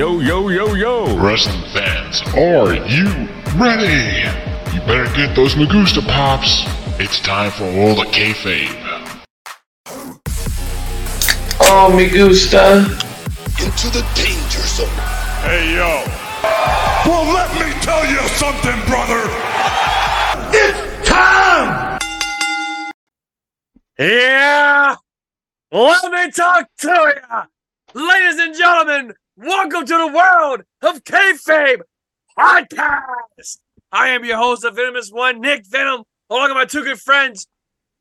Yo, yo, yo, yo. Wrestling fans, are you ready? You better get those Magusta pops. It's time for all the kayfabe. Oh, me gusta. into the danger zone. Hey, yo. Well, let me tell you something, brother. It's time! Yeah! Let me talk to you! Ladies and gentlemen, welcome to the world of Kayfabe Podcast! I am your host, the Venomous One, Nick Venom, along with my two good friends,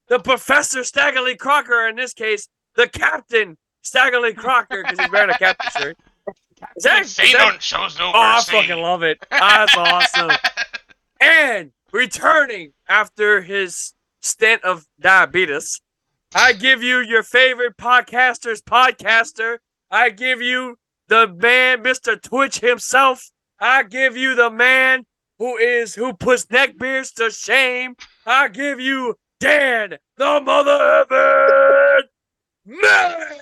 the Professor Staggerly Crocker, in this case, the Captain Staggerly Crocker, because he's wearing a captain shirt. Is that- is that- don't shows no Oh, I fucking love it. Ah, that's awesome. And returning after his stint of diabetes, I give you your favorite podcaster's podcaster. I give you the man, Mr. Twitch himself. I give you the man who is who puts neckbeards to shame. I give you Dan, the mother man.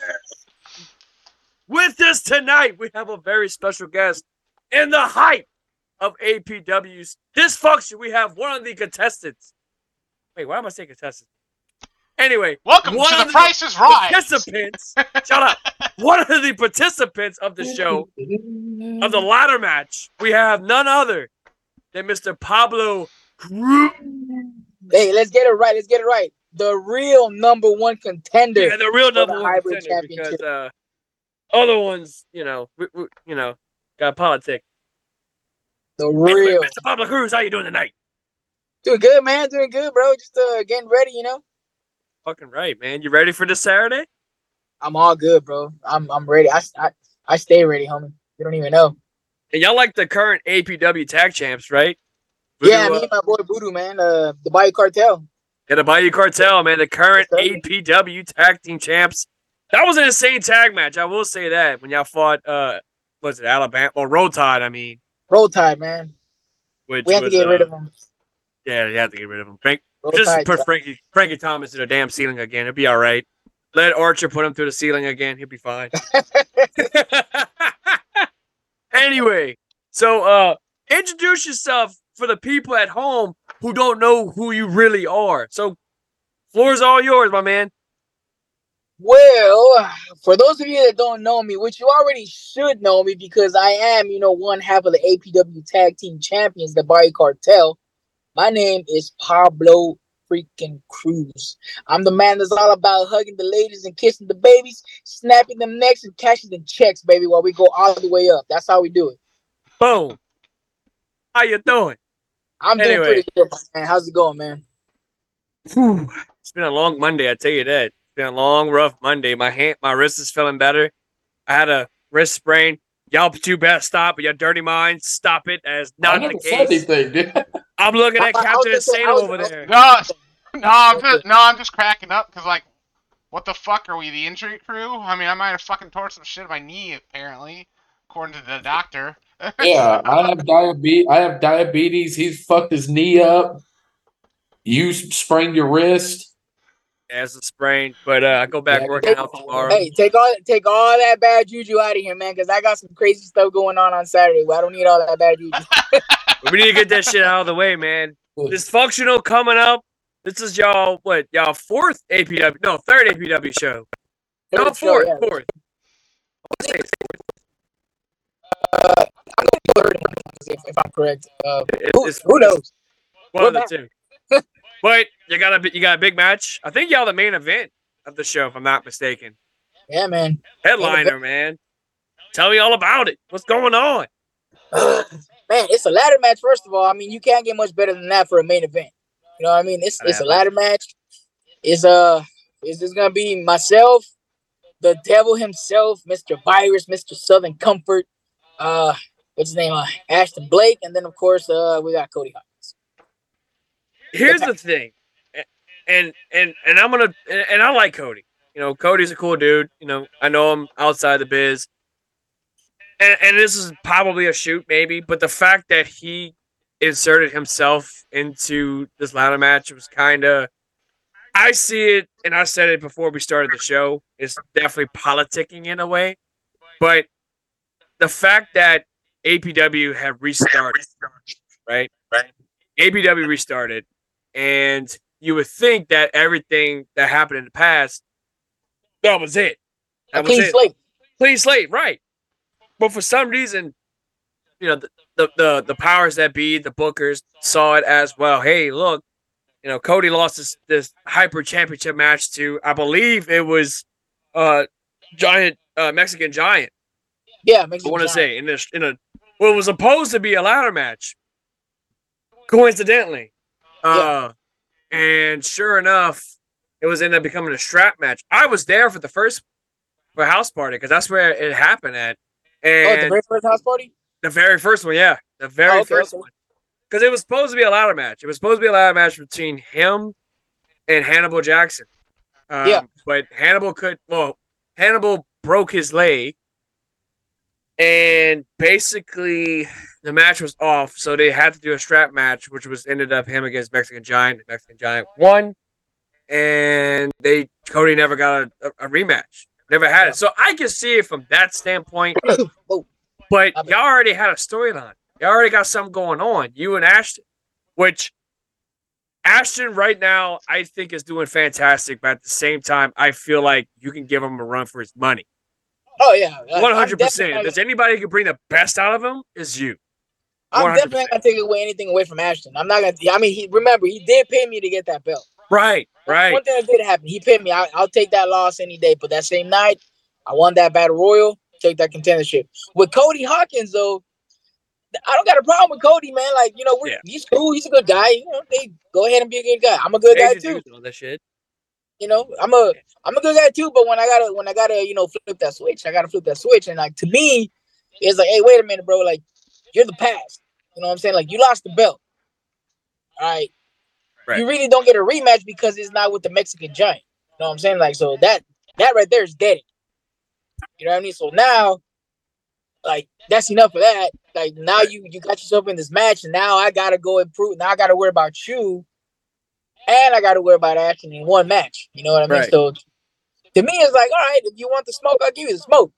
With us tonight, we have a very special guest in the hype of APW's dysfunction. We have one of the contestants. Wait, why am I saying contestants? Anyway, Welcome one to of the Price is Right. participants. shut up. One of the participants of the show of the ladder match, we have none other than Mr. Pablo Cruz. Hey, let's get it right. Let's get it right. The real number one contender. Yeah, the real the number one hybrid contender because uh, other ones, you know, we, we, you know, got politic. The Anyway, real. Mr. Pablo Cruz, how you doing tonight? Doing good, man. Doing good, bro. Just uh, getting ready, you know. Fucking right, man. You ready for this Saturday? I'm all good, bro. I'm I'm ready. I, I, I stay ready, homie. You don't even know. And y'all like the current APW tag champs, right? yeah, Voodoo, me uh, and my boy Voodoo, man. Uh, the Bayou Cartel. Yeah, the Bayou Cartel, man, the current. APW tag team champs. That was an insane tag match. I will say that when y'all fought, uh, was it Alabama or Roll Tide? I mean, Roll Tide, man. which We have to was, get rid uh, of him. Yeah, you have to get rid of him. Roll just put. Frankie Frankie Thomas to the damn ceiling again. It'll be all right. Let Archer put him through the ceiling again. He'll be fine. anyway, so uh, introduce yourself for the people at home who don't know who you really are. So, floor's all yours, my man. Well, for those of you that don't know me, which you already should know me because I am, you know, one half of the APW Tag Team Champions, the Bayou Cartel. My name is Pablo freaking Cruz. I'm the man that's all about hugging the ladies and kissing the babies, snapping them necks and cashing them checks, baby, while we go all the way up. That's how we do it. Boom. How you doing? I'm doing Anyway. pretty good, man. How's it going, man? It's been a long Monday, I tell you that. It's been a long, rough Monday. My hand, my wrist is feeling better. I had a wrist sprain. Y'all two best stop, but your dirty minds stop it as I not the never said anything, dude. I'm looking at I- I Captain just Insano over there. No, no, I'm just no, I'm just cracking up because like, what the fuck are we, the injury crew? I mean, I might have fucking tore some shit in my knee apparently, according to the doctor. Yeah, I have diabetes. I have diabetes. He's fucked his knee up. You sprained your wrist. As a sprain, but uh, I go back Yeah, working hey, out tomorrow. Hey, take all take all that bad juju out of here, man, because I got some crazy stuff going on on Saturday. Well, I don't need all that bad juju. We need to get that shit out of the way, man. Dysfunctional coming up. This is y'all what y'all fourth APW? No, third APW show. No, Third show, fourth, yeah. fourth. if, if I'm correct. Uh, who, who knows? One of the two. but you got a you got a big match. I think y'all the main event of the show, if I'm not mistaken. Yeah, man. Headliner, man. Tell me all about it. What's going on? man, it's a ladder match. First of all, I mean, you can't get much better than that for a main event. You know what I mean? It's it's a ladder match. It's uh, it's just gonna be myself, the devil himself, Mr. Virus, Mr. Southern Comfort. Uh, what's his name? Uh, Ashton Blake, and then of course, uh, we got Cody Hawkins. Here's the thing, and and and I'm gonna and, I like Cody. You know, Cody's a cool dude. You know, I know him outside the biz. And, and this is probably a shoot, maybe, but the fact that he inserted himself into this ladder match was kind of. I see it, and I said it before we started the show. It's definitely politicking in a way, but the fact that APW had restarted, right? Right. APW restarted, and you would think that everything that happened in the past, that was it. That was clean it. slate. Clean slate, right? But for some reason, you know, the, the the the powers that be, the bookers saw it as well. Hey, look, you know, Cody lost this this hyper championship match to, I believe it was, uh, giant uh Mexican giant. Yeah, I want to say in this in a what was supposed to be a ladder match, coincidentally, uh, and sure enough, it was ended up becoming a strap match. I was there for the first for house party because that's where it happened at, Oh, the very first house party. the very first one, yeah, the very Oh, okay, first okay. one, because it was supposed to be a ladder match. It was supposed to be a ladder match between him and Hannibal Jackson. Um, Yeah. but Hannibal could. Well, Hannibal broke his leg, and basically the match was off, so they had to do a strap match, which was ended up him against Mexican Giant. Mexican Giant won, and they Cody never got a, a, rematch. Never had it, so I can see it from that standpoint. But y'all already had a storyline. Y'all already got something going on. You and Ashton, which Ashton right now I think is doing fantastic, but at the same time I feel like you can give him a run for his money. Oh yeah, Like, One I'm hundred percent. If definitely- there's anybody who can bring the best out of him, is you. I'm definitely not gonna take away anything away from Ashton. I'm not gonna. I mean, he remember he did pay me to get that belt. Right, right. One thing that did happen, he paid me. I, I'll take that loss any day. But that same night, I won that battle royal. Take that contendership with Cody Hawkins though. I don't got a problem with Cody, man. Like you know, we're, Yeah. he's cool. He's a good guy. You know, they go ahead and be a good guy. I'm a good guy Asian too. dudes all that shit. You know, I'm a I'm a good guy too. But when I gotta when I gotta you know flip that switch, I gotta flip that switch. And like to me, it's like, hey, wait a minute, bro. Like you're the past. You know what I'm saying? Like you lost the belt. All right. Right. You really don't get a rematch because it's not with the Mexican giant. You know what I'm saying? Like so that that right there is dead. You know what I mean? So now, like that's enough of that. Like now you you got yourself in this match, and now I gotta go improve. Now I gotta worry about you, and I gotta worry about Ashton in one match. You know what I mean? Right. So to me, it's like, all right, if you want the smoke, I'll give you the smoke.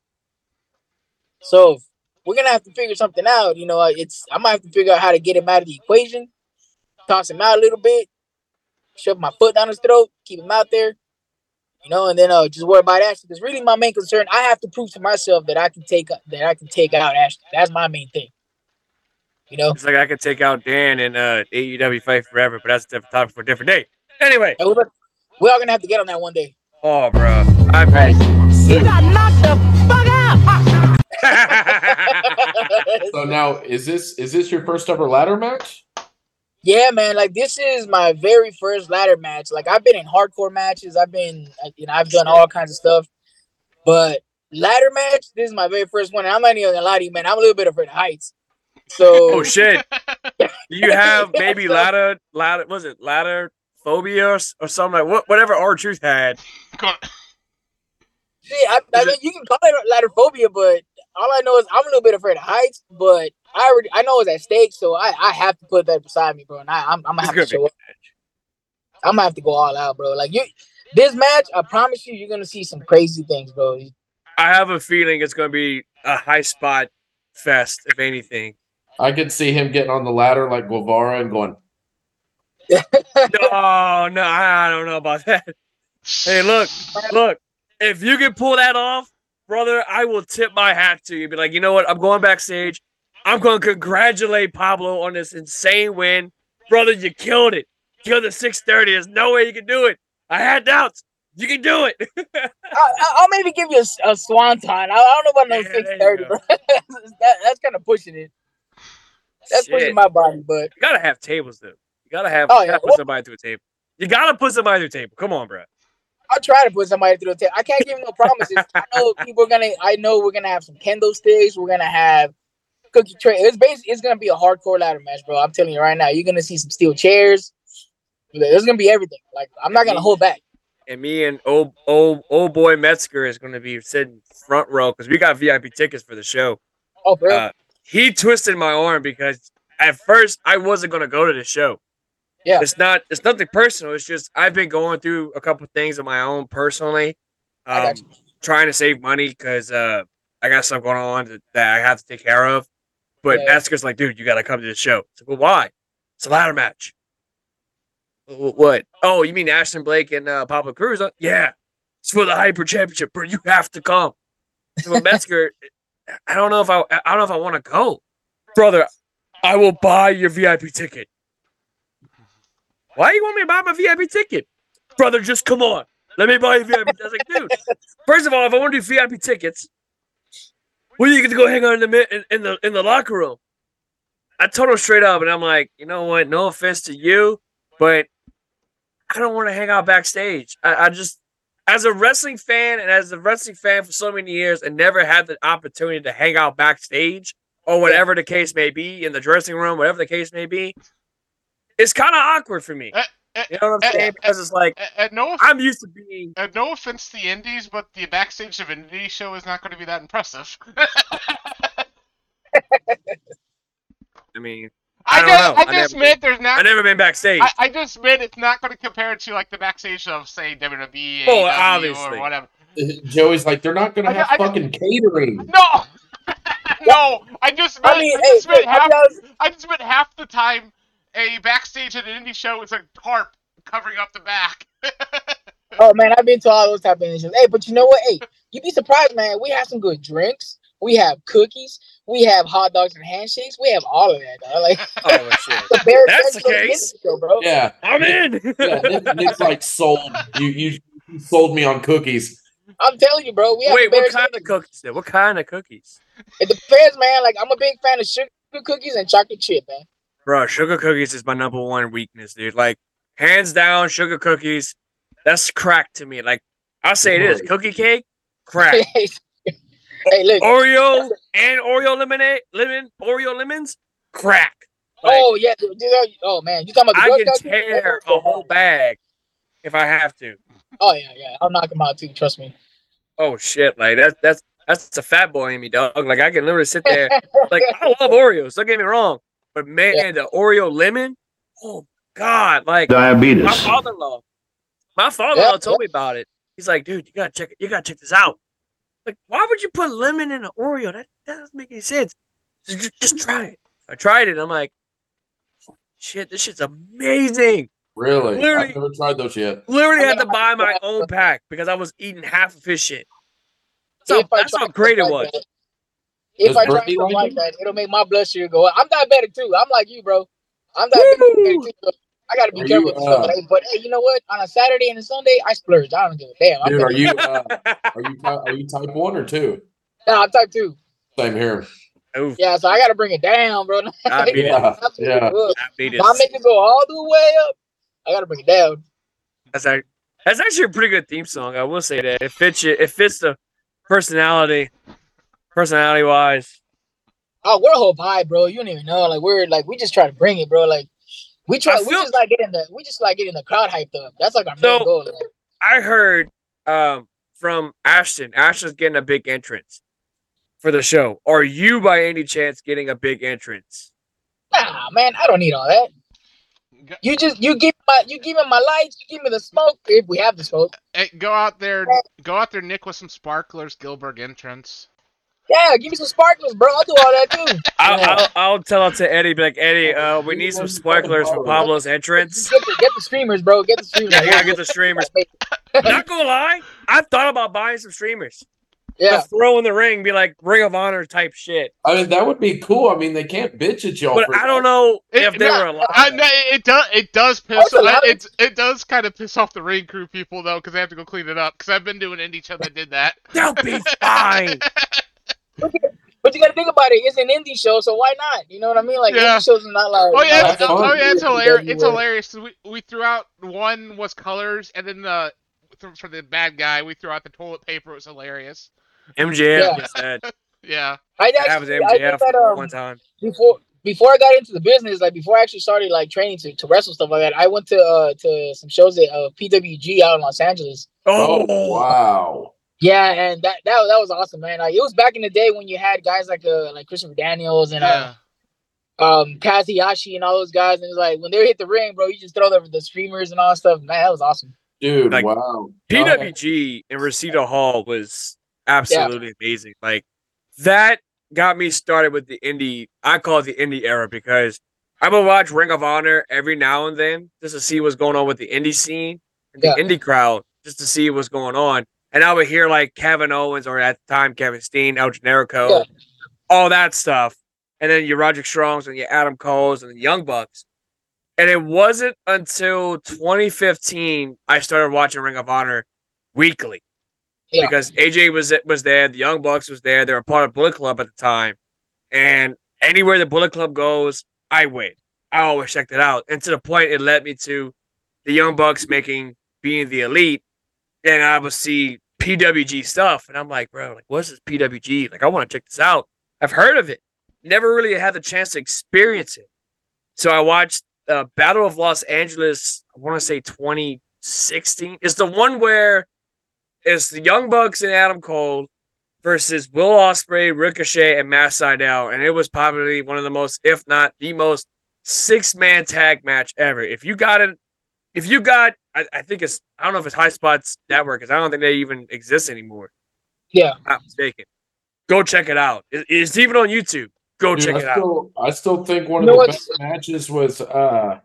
So we're gonna have to figure something out. You know, it's I might have to figure out how to get him out of the equation, toss him out a little bit, shove my foot down his throat, keep him out there. You know, and then uh, just worry about Ashton. Because really, my main concern, I have to prove to myself that I can take that I can take out Ashton. That's my main thing. You know, It's like I could take out Dan and uh, AEW fight forever, but that's a different topic for a different day. Anyway, And we're, we're all gonna have to get on that one day. oh, bro, I'm You got knocked the fuck out. So now is this is this your first ever ladder match? Yeah, man. Like this is my very first ladder match. Like I've been in hardcore matches. I've been, you know, I've done all kinds of stuff. But ladder match, this is my very first one. And I'm not even gonna lie to you, man. I'm a little bit afraid of heights. So oh shit. Do you have Yeah, maybe so- ladder ladder was it ladder phobia or, or something like what whatever R-Truth had. Go- see, I, I mean, you can call it ladder phobia, but all I know is I'm a little bit afraid of heights. But I already, I know it's at stake, so I, I have to put that beside me, bro. And I, I'm, I'm gonna have gonna to show up. I'm gonna have to go all out, bro. Like you, this match, I promise you, you're gonna see some crazy things, bro. I have a feeling it's gonna be a high spot fest, if anything. I could see him getting on the ladder like Guevara and going, No, no, I don't know about that. Hey, look, look. If you can pull that off, brother, I will tip my hat to you. Be like, you know what? I'm going backstage. I'm going to congratulate Pablo on this insane win, brother. You killed it. Killed the 630. There's no way you can do it. I had doubts. You can do it. I, I- I'll maybe give you a, s- a swanton. I, I don't know about no Yeah, six thirty, bro. that, that's kind of pushing it. That's pushing my body, but You gotta have tables, though. You gotta have. Oh, you yeah. gotta put somebody through a table. You gotta put somebody through a table. Come on, bro. I'll try to put somebody through a table. I can't give no promises. I know people are gonna. I know we're gonna have some kendo sticks. We're gonna have cookie tray. It's basically it's gonna be a hardcore ladder match, bro. I'm telling you right now. You're gonna see some steel chairs. There's gonna be everything. Like I'm not gonna hold back. And me and old old old boy Metzger is gonna be sitting front row because we got VIP tickets for the show. Oh, bro. Uh, he twisted my arm because at first I wasn't gonna go to the show. Yeah. It's not it's nothing personal. It's just I've been going through a couple things of my own personally. Um, trying to save money because uh I got stuff going on that, I have to take care of. But Yeah. Massacre's like, dude, you got to come to the show. It's like, well, why? It's a ladder match. What? Oh, you mean Ashton Blake and uh, Papa Cruz? Uh, Yeah. It's for the Hyper Championship, bro. You have to come. So Metzger, I don't know if I, I don't know if I want to go, brother. I will buy your VIP ticket. Why you want me to buy my VIP ticket, brother? Just come on. Let me buy you VIP. I was like, dude. First of all, if I want to do VIP tickets, well, you get to go hang out in the in, in the in the locker room. I told him straight up, and I'm like, you know what? No offense to you, but I don't want to hang out backstage. I, I just, as a wrestling fan, and as a wrestling fan for so many years, and never had the opportunity to hang out backstage or whatever the case may be in the dressing room, whatever the case may be. It's kind of awkward for me. Eh, eh, You know what I'm eh, saying? Because it's like And, and no, off- I'm used to being. and no offense to the indies, but the backstage of an indie show is not going to be that impressive. I mean, I, I don't just, know. I I just never- meant there's not. I've never been backstage. I, I just meant it's not going to compare to like the backstage of say WWE, Oh, AEW, obviously. or whatever. Joey's like, they're not gonna have I- fucking catering. No, no. I just meant, I I, mean, hey, just meant hey, I'll half. be honest- I just meant half the time a backstage at an indie show is a tarp covering up the back. Oh man, I've been to all those type of shows. Hey, but you know what? Hey, you'd be surprised, man. We have some good drinks. We have cookies. We have hot dogs and handshakes. We have all of that. Dog. Like oh shit! the bear That's the case. Show, bro. Yeah, I'm in. yeah. Nick, Nick's like sold. You, you you sold me on cookies. I'm telling you, bro. We have Wait, what kind French- of cookies? Then? What kind of cookies? It depends, man. Like I'm a big fan of sugar cookies and chocolate chip, man. Bro, sugar cookies is my number one weakness, dude. Like, hands down, sugar cookies. That's crack to me. Like, I'll say it is cookie cake, crack. Hey, look. Oreo and Oreo lemonade, lemon, Oreo lemons, crack. Like, oh yeah, dude, dude, oh, oh man, you talking about the I can Scout cookies? tear a whole bag if I have to. Oh yeah, yeah. I'll knock them out too. Trust me. Oh shit! Like that's that's that's a fat boy in me, dog. Like I can literally sit there. Like I love Oreos. Don't get me wrong, but man, Yeah. the Oreo lemon. Oh God! Like diabetes. my father-in-law. My father-in-law Yeah, told me about it. He's like, dude, you gotta check it. You gotta check this out. Like, why would you put lemon in an Oreo? That, that doesn't make any sense. So just, just try it. I tried it. I'm like, shit, this shit's amazing. Really? Literally- I've never tried those yet. Literally had to buy my own pack because I was eating half of his shit. That's how, that's how great it something was. that- If Does I try Brittany something like like it? that, it'll make my blood sugar go up. I'm diabetic too. I'm like you, bro. I'm Woo! diabetic too. So I gotta be Are careful. you, uh, Hey, but hey, you know what? On a Saturday and a Sunday, I splurge. I don't give a damn. Dude, are you uh, are you are you type one or two? Nah, I'm type two. Same here. Oof, Yeah, so I gotta bring it down, bro. I beat it. Yeah, yeah. I beat it. Not make it go all the way up. I gotta bring it down. That's, ac- that's actually a pretty good theme song. I will say that it fits you. It fits the personality, personality wise. Oh, we're a whole vibe, bro. You don't even know. Like we're like we just try to bring it, bro. Like we try. I we just like getting the. We just like getting the crowd hyped up. That's like our main goal. Like, I heard um, from Ashton. Ashton's getting a big entrance for the show. Are you by any chance getting a big entrance? nah, man, I don't need all that. You just you give my you give me my lights. You give me the smoke if we have the smoke. hey, go out there, go out there, Nick, with some sparklers, Gilbert entrance. Yeah, give me some sparklers, bro. I'll do all that too. I'll, Yeah. I'll, I'll tell it to Eddie. Be like Eddie, uh, we need some sparklers for Pablo's entrance. Get the, get the streamers, bro. Get the streamers. Yeah, I gotta get the streamers. Not gonna lie, I've thought about buying some streamers. Yeah, To throw in the ring, be like Ring of Honor type shit. I mean, that would be cool. I mean, they can't bitch at y'all. But for I don't know It- if they no, were alive. I, no, it does. It does piss. Also, It it does kind of piss off the ring crew people though, because they have to go clean it up. Because I've been doing indie show that did that. They'll be fine. But you gotta think about it. It's an indie show, so why not? You know what I mean? Like Yeah. indie shows are not like. Oh yeah, it's, That's oh yeah, it's hilarious. It's would. hilarious. 'cause We we threw out one was colors, and then the for the bad guy we threw out the toilet paper. It was hilarious. MJF Yeah. just said Yeah. I that was actually, I did MJF that um, one time. before before I got into the business, like before I actually started like training to, to wrestle stuff like that, I went to uh to some shows at uh, PWG out in Los Angeles. Oh, Oh, wow. Yeah, and that that, that was awesome, man. Like it was back in the day when you had guys like uh like Christopher Daniels and Yeah. uh, um Kazuyashi and all those guys, and it was like when they hit the ring, bro, you just throw the the streamers and all that stuff. Man, that was awesome. Dude, Like, wow. PWG in Reseda Hall was absolutely amazing. Like that got me started with the indie. I call it the indie era because I would watch Ring of Honor every now and then just to see what's going on with the indie scene and the Yeah. indie crowd, just to see what's going on. And I would hear like Kevin Owens or at the time Kevin Steen, El Generico, Yeah. all that stuff. And then your Roderick Strongs and your Adam Coles and the Young Bucks. And it wasn't until 2015 I started watching Ring of Honor weekly Yeah. because AJ was was there, the Young Bucks was there. They were part of Bullet Club at the time, and anywhere the Bullet Club goes, I wait. I always checked it out, and to the point it led me to the Young Bucks making being the elite, and I would see PWG stuff, and I'm like, bro, like what's this PWG? Like I want to check this out. I've heard of it, never really had the chance to experience it. So I watched uh, Battle of Los Angeles. I want to say 2016. It's the one where it's the Young Bucks and Adam Cole versus Will Ospreay, Ricochet, and Matt Sydal, and it was probably one of the most, if not the most, six man tag match ever. If you got it, if you got, I, I think it's, I don't know if it's High Spots Network because I don't think they even exist anymore. Yeah. I'm not mistaken. Go check it out. It- it's even on YouTube. Go Dude, check I it out. still, I still think one You of the what's- best matches was uh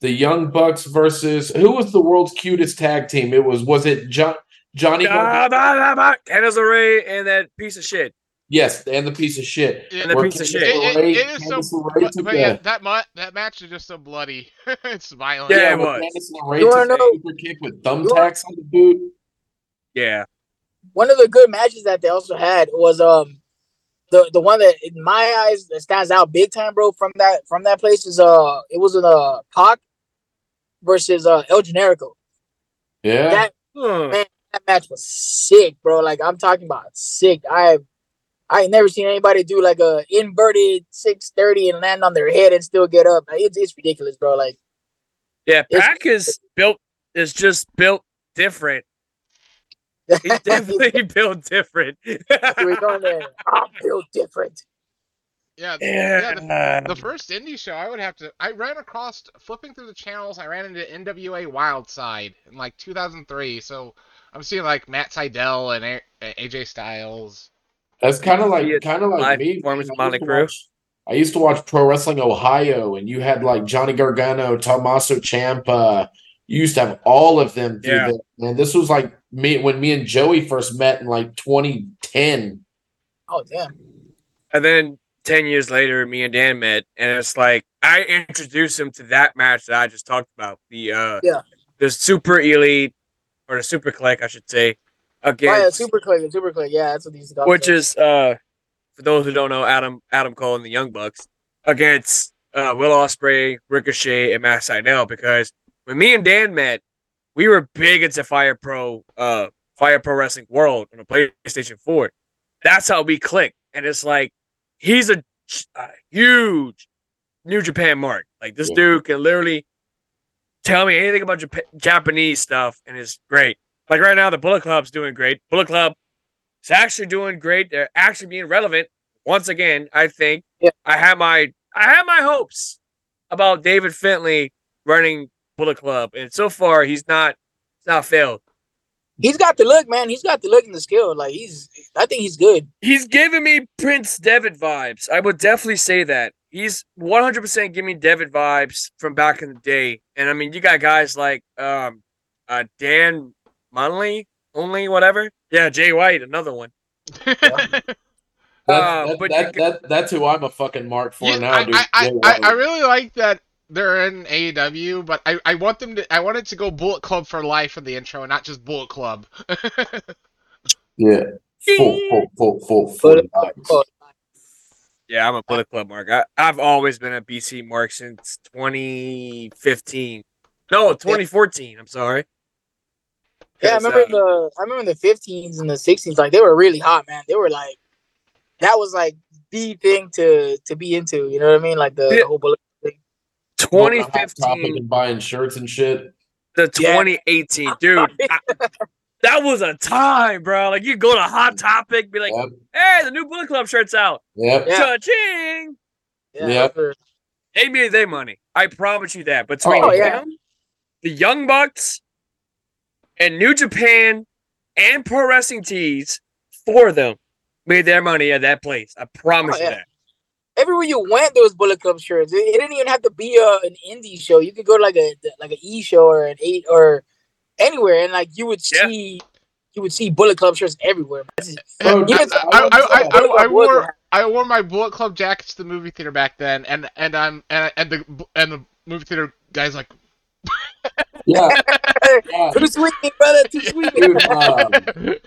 the Young Bucks versus who was the world's cutest tag team? It was was it John Johnny? Ah, Gar- bah, bah, bah. Candice LeRae and that piece of shit. Yes, and the piece of shit. Yeah, And the Where piece of Candice shit. It, it- LeRae- it is so, Candice but, but yeah, that mu- that match is just so bloody. it's violent. Yeah, it was. Candice LeRae You took a know- super kick with thumbtacks on the boot. Yeah. One of the good matches that they also had was um the the one that in my eyes that stands out big time, bro. From that from that place is uh it was in uh Pac versus uh El Generico. Yeah, That Huh. Man, that match was sick, bro. Like I'm talking about sick. I I ain't never seen anybody do like a inverted 630 and land on their head and still get up. Like, it's it's ridiculous, bro. Like Yeah, Pac is built is just built different. He's definitely built different. we're going there. I'm built different. Yeah, yeah. the, yeah. the first indie show, I would have to. I ran across flipping through the channels. I ran into NWA Wildside in like 2003. So I'm seeing like Matt Sydal and A- AJ Styles. That's kind of like Yeah, kind of like me. performance man. I with used to Motley Crue. watch- I used to watch Pro Wrestling Ohio, and you had like Johnny Gargano, Tommaso Ciampa. You used to have all of them through Yeah. there. And this was like me when me and Joey first met in like 2010. Oh damn. And then 10 years later, me and Dan met, and it's like I introduced him to that match that I just talked about. The uh Yeah. the super elite or the super click, I should say, Oh, yeah, against super click, super click. Yeah, that's what these guys which is uh for those who don't know, Adam Adam Cole and the Young Bucks against uh Will Ospreay, Ricochet, and Matt Sydal because when me and Dan met, we were big into Fire Pro uh Fire Pro Wrestling World on the PlayStation 4. That's how we clicked. And it's like he's a, a huge New Japan mark. Like this Yeah. dude can literally tell me anything about Jap- Japanese stuff and it's great. Like right now, the Bullet Club's doing great. Bullet Club is actually doing great. They're actually being relevant once again. I think. Yeah. I have my I have my hopes about David Finlay running Bullet Club, and so far he's not he's not failed. he's got the look, man. He's got the look and the skill. Like he's I think he's good. He's giving me Prince Devitt vibes. I would definitely say that. He's 100% giving me Devitt vibes from back in the day. And I mean, you got guys like um uh Dan Munley, only whatever. Yeah, Jay White, another one. That's, Uh, that, but that, you that, that's who I'm a fucking mark for Yeah, now, I, dude. I, I, I, I really like that they're in AEW, but I, I want them to. I wanted to go Bullet Club for life in the intro, and not just Bullet Club. yeah, full, full, full, full, full. Bullet Club. lives. Yeah, I'm a Bullet Club mark. I, I've always been a BC mark since 2015. No, 2014. I'm sorry. Yeah, I remember uh, the I remember the 15s and the 16s. Like they were really hot, man. They were like that was like the thing to to be into. You know what I mean? Like the, Yeah. the whole bullet thing. Going to Hot Topic 2015 and buying shirts and shit. the Yeah. 2018, dude. I- that was a time, bro. Like you go to Hot Topic, be like, Yep, "Hey, the new Bullet Club shirts out." yep. Yeah. Cha-ching! Yeah, Yeah. those were- They made their money. I promise you that. Between Oh, yeah. them, the Young Bucks, and New Japan, and Pro Wrestling Tees, for them, made their money at that place. I promise Oh, you that. Everywhere you went, there was Bullet Club shirts. It, it didn't even have to be a, an indie show. You could go to like a like an E show or an eight or anywhere, and like you would Yeah. see you would see Bullet Club shirts everywhere. Bro, Yeah, I, I, I, I, Bullet I Club was wore I wore my Bullet Club jackets to the movie theater back then, and and I'm and, and the and the movie theater guys like yeah, yeah. Too sweet, brother. Too sweet. Dude, um,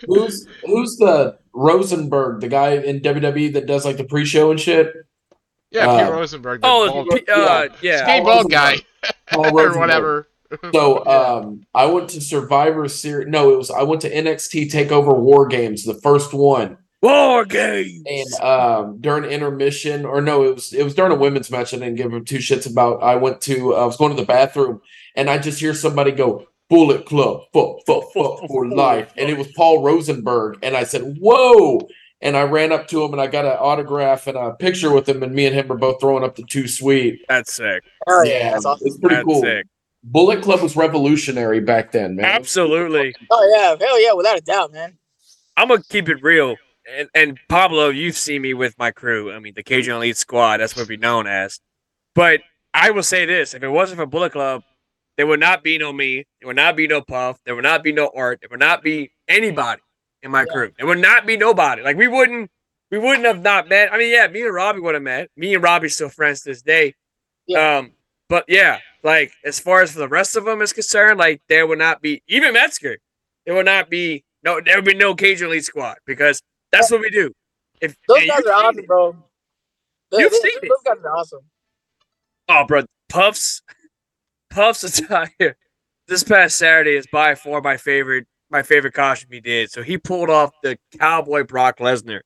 who's who's the Rosenberg, the guy in WWE that does like the pre-show and shit? yeah, Uh, Rosenberg, Oh, bald, P- uh, yeah. skinny bald guy Paul or whatever. So um, I went to Survivor Series. No, it was I went to NXT Takeover War Games, the first one, War games. and um, during intermission, or no, it was it was during a women's match. I didn't give them two shits about. I went to I was going to the bathroom, and I just hear somebody go Bullet Club, fuck, fuck, fuck for life, and it was Paul Rosenberg, and I said, "Whoa!" And I ran up to him and I got an autograph and a picture with him, and me and him were both throwing up the Too Sweet. That's sick. Oh yeah, that's awesome. it's pretty That's cool. sick. Bullet Club was revolutionary back then, man. Absolutely. Oh yeah, hell yeah, without a doubt, man. I'm gonna keep it real. And, and Pablo, you've seen me with my crew. I mean, the Cajun Elite Squad. That's what we're known as. But I will say this: if it wasn't for Bullet Club, there would not be no me. There would not be no Puff. There would not be no Art. There would not be anybody in my Yeah. crew. There would not be nobody. Like we wouldn't, we wouldn't have not met. I mean, yeah, me and Robbie would have met. Me and Robbie still friends to this day. Yeah. Um, but yeah, like as far as for the rest of them is concerned, like there would not be even Metzger. There would not be no. There would be no Cajun Elite Squad because that's what we do. If Those guys are awesome, it. bro. Those, You've those- seen it. those guys are awesome. Oh, bro, Puffs, Puffs attire. This past Saturday is by far my favorite. My favorite costume he did. So he pulled off the Cowboy Brock Lesnar,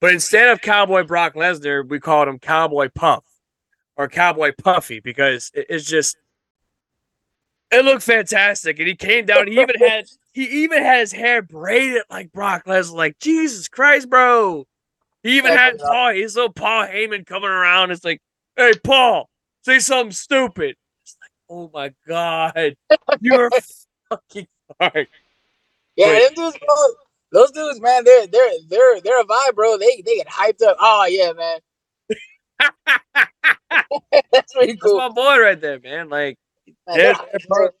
but instead of Cowboy Brock Lesnar, we called him Cowboy Puff or Cowboy Puffy because it- it's just. It looked fantastic, and he came down. He even had he even had his hair braided like Brock Lesnar. Like Jesus Christ, bro! He even Yeah, had. Paul, his little Paul Heyman coming around. It's like, hey, Paul, say something stupid. Oh my god, you're fucking hard. Yeah, Wait. them dudes, bro. Those dudes, man, they're they're they're they're a vibe, bro. They they get hyped up. Oh yeah, man. That's pretty That's cool. my boy right there, man. Like Man, they're, they're they're, part,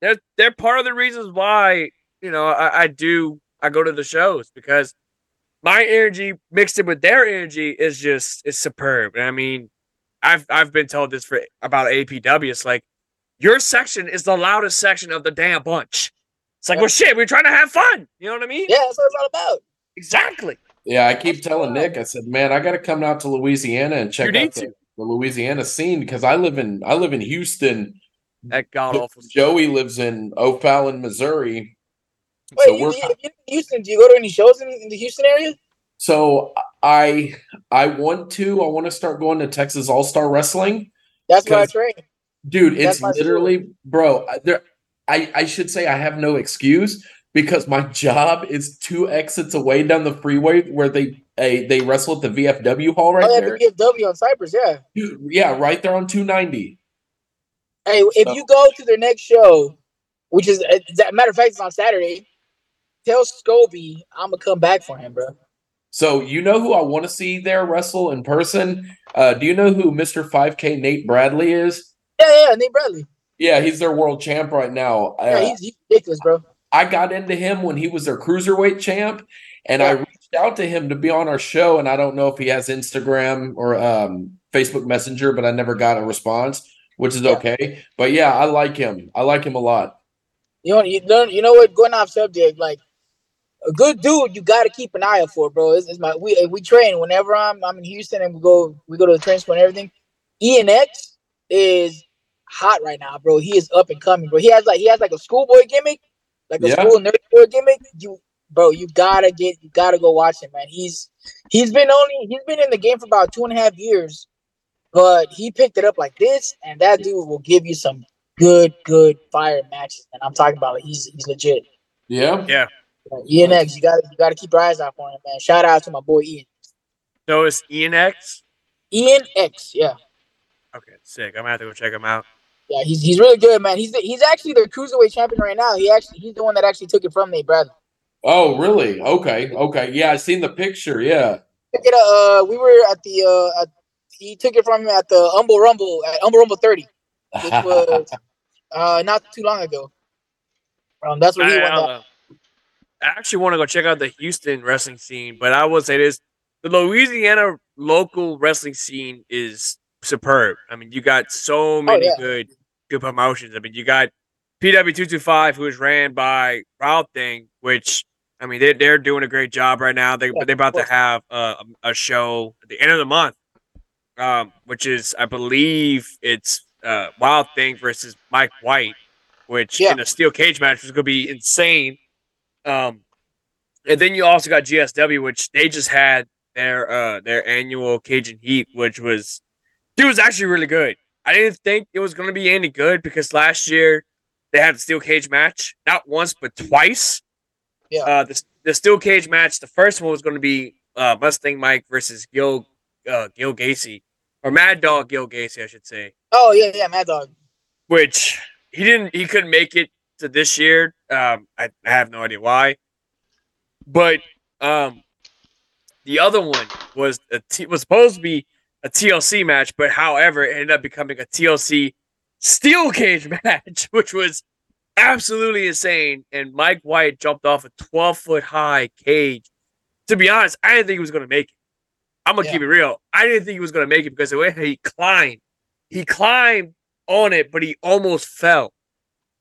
they're they're part of the reasons why you know I, I do I go to the shows because my energy mixed in with their energy is just is superb. And I mean, I've I've been told this for about APW. It's like your section is the loudest section of the damn bunch. It's like, Yeah. well, shit, we're trying to have fun. You know what I mean? Yeah, that's what it's all about. Exactly. Yeah, I keep telling Nick, I said, man, I got to come out to Louisiana and check out the, the Louisiana scene because I live in I live in Houston. That god awful. Joey lives in O'Fallon, Missouri. Wait, so you, we're you, you in Houston? Do you go to any shows in, in the Houston area? so I I want to I want to start going to Texas All Star Wrestling, That's where I 'Cause- train. Dude. It's literally, bro. There, I I should say I have no excuse because my job is two exits away down the freeway where they a, they wrestle at the VFW hall right oh yeah, there. the VFW on Cypress. Yeah. Dude, yeah, right there on two ninety. Hey, if So- you go to their next show, which is a matter of fact, it's on Saturday. Tell Scobie I'm gonna come back for him, bro. So you know who I want to see there wrestle in person? Uh, do you know who Mr. 5K Nate Bradley is? Yeah, yeah, Nate Bradley. Yeah, he's their world champ right now. Yeah, Uh, he's, he's ridiculous, bro. I got into him when he was their cruiserweight champ, and I reached out to him to be on our show. And I don't know if he has Instagram or um, Facebook Messenger, but I never got a response, which is Yeah. okay. But yeah, I like him. I like him a lot. You know, you know, you know what? Going off subject, like a good dude, you got to keep an eye out for, bro. It's, it's my we we train whenever I'm I'm in Houston and we go we go to the train school and everything. Ian X is hot right now, bro. He is up and coming, bro. He has like he has like a schoolboy gimmick, like a Yeah. school nerd boy gimmick. You, bro, you gotta get you gotta go watch him, man. He's he's been only he's been in the game for about two and a half years, but he picked it up like this, and that dude will give you some good good fire matches. And I'm talking about like, he's he's legit. Yeah. Yeah. Like, Ian X, you gotta you gotta keep your eyes out for him, man. Shout out to my boy Ian. So it's Ian X. Ian X, yeah. Okay, sick. I'm gonna have to go check him out. Yeah, he's he's really good, man. He's the, he's actually the cruiserweight champion right now. He actually he's the one that actually took it from Nate Bradley. Oh, really? Okay, okay. Yeah, I seen the picture. Yeah. Took it, uh, we were at the uh, at, he took it from him at the Humble Rumble at Humble Rumble 30, which was uh not too long ago. Um, that's where he I went. don't down. know. I actually want to go check out the Houston wrestling scene, but I will say this: the Louisiana local wrestling scene is superb. I mean, you got so many yeah. good good promotions. I mean, you got PW two two five, who is ran by Wild Thing, which I mean they're they're doing a great job right now. They Yeah, they're about to have a, a show at the end of the month, um, which is I believe it's uh, Wild Thing versus Mike White, which Yeah. in a steel cage match is going to be insane. Um, and then you also got GSW, which they just had their uh their annual Cajun Heat, which was it was actually really good. I didn't think it was going to be any good because last year they had a steel cage match, not once but twice. Yeah. Uh, the the steel cage match, the first one was going to be uh, Mustang Mike versus Gil uh, Gil Gacy or Mad Dog Gil Gacy, I should say Oh yeah, yeah, Mad Dog. which he didn't he couldn't make it to this year. Um, I, I have no idea why, but um, the other one was a T, was supposed to be a TLC match, but however, it ended up becoming a TLC steel cage match, which was absolutely insane. And Mike White jumped off a 12 foot high cage. To be honest, I didn't think he was going to make it. I'm gonna Yeah. keep it real. I didn't think he was going to make it because the way he climbed, he climbed on it, but he almost fell.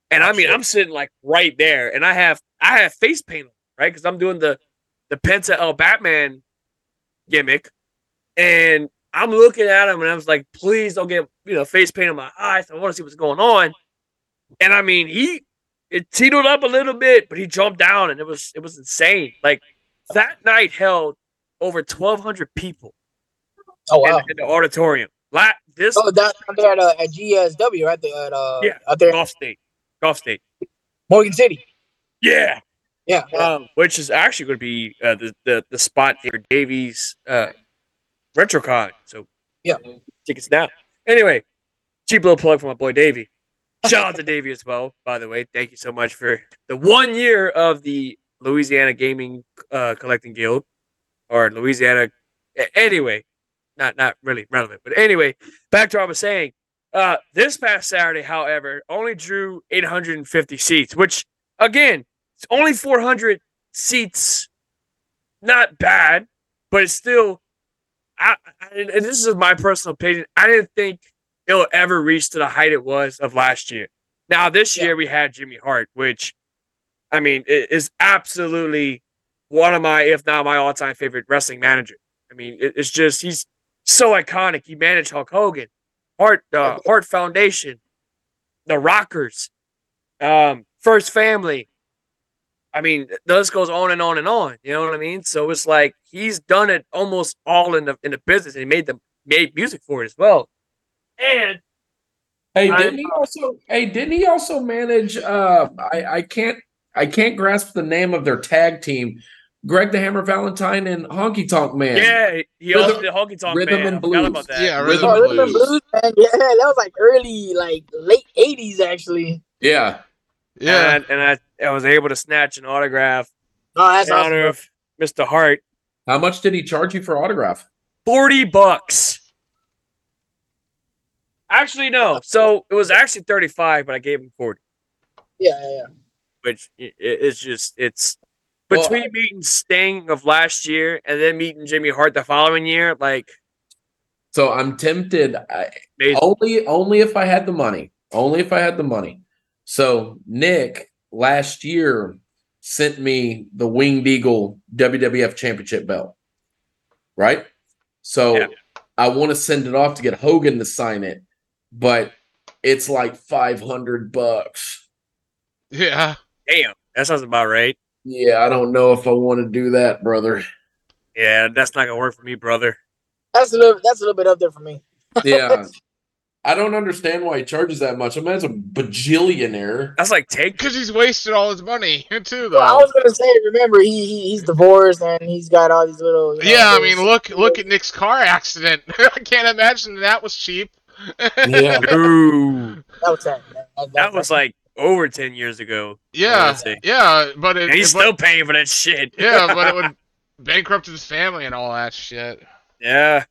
And I oh, mean, I'm sitting like right there, and I have I have face paint, on, right? Because I'm doing the the Penta El Batman gimmick, and I'm looking at him, and I was like, please don't get you know face paint on my eyes. I want to see what's going on. And I mean, he it teetered up a little bit, but he jumped down, and it was it was insane. Like that night held over 1,200 people Oh wow. in the auditorium. La- this Oh, that out there at, uh, at GSW, right there at uh, Yeah. out there, Gulf State, Gulf State, Morgan City. yeah. Yeah, yeah. um, which is actually going to be uh, the, the the spot for Davey's uh, RetroCon. So Yeah. tickets now. Anyway, cheap little plug for my boy Davey. Shout out to Davey as well. By the way, thank you so much for the one year of the Louisiana Gaming uh, Collecting Guild or Louisiana. Anyway, not not really relevant, but anyway, back to what I was saying. Uh, this past Saturday, however, only drew 850 seats, which again, it's only 400 seats. Not bad, but it's still. I, I, and this is my personal opinion. I didn't think it'll ever reach to the height it was of last year. Now this Yeah. year we had Jimmy Hart, which, I mean, is absolutely one of my, if not my all-time favorite wrestling manager. I mean, it- it's just he's so iconic. He managed Hulk Hogan, Hart, uh, Hart Foundation, the Rockers, um, First Family. I mean, the list goes on and on and on. You know what I mean? So it's like he's done it almost all in the in the business, and he made the made music for it as well. And Hey, didn't he also? Hey, didn't he also manage? Uh, I I can't I can't grasp the name of their tag team. Greg the Hammer Valentine and Honky Tonk Man. yeah, he Rhythm- also did Honky Tonk Rhythm Man. and Blues. about that. Yeah, Rhythm Rhythm Oh, and and Rhythm and Blues. Blues, man. Yeah, that was like early, like late '80s, actually. yeah. Yeah. And, and I, I was able to snatch an autograph Oh, that's in honor of Mr. Hart. How much did he charge you for autograph? 40 bucks. Actually, no. So it was actually 35, but I gave him 40, Yeah, yeah, yeah. which i- i- it's just, it's Well, between meeting Sting of last year and then meeting Jimmy Hart the following year, like, So I'm tempted. I, only only if I had the money. Only if I had the money. So Nick last year sent me the Winged Eagle WWF Championship belt. Right? So Yeah. I want to send it off to get Hogan to sign it, but it's like 500 bucks. Yeah. Damn, that sounds about right. Yeah, I don't know if I want to do that, brother. Yeah, that's not gonna work for me, brother. That's a little. That's a little bit up there for me. Yeah. I don't understand why he charges that much. I mean, it's a bajillionaire. That's like take. Because he's wasted all his money too, Well, I was gonna say, remember, he, he he's divorced and he's got all these little. you know, Yeah, I mean, look look at Nick's car accident. I can't imagine that was cheap. Yeah. Ooh, that was sad. That, that was like over ten years ago. Yeah, yeah, but it, he's it- still paying for that shit. yeah, but it would bankrupt his family and all that shit. yeah.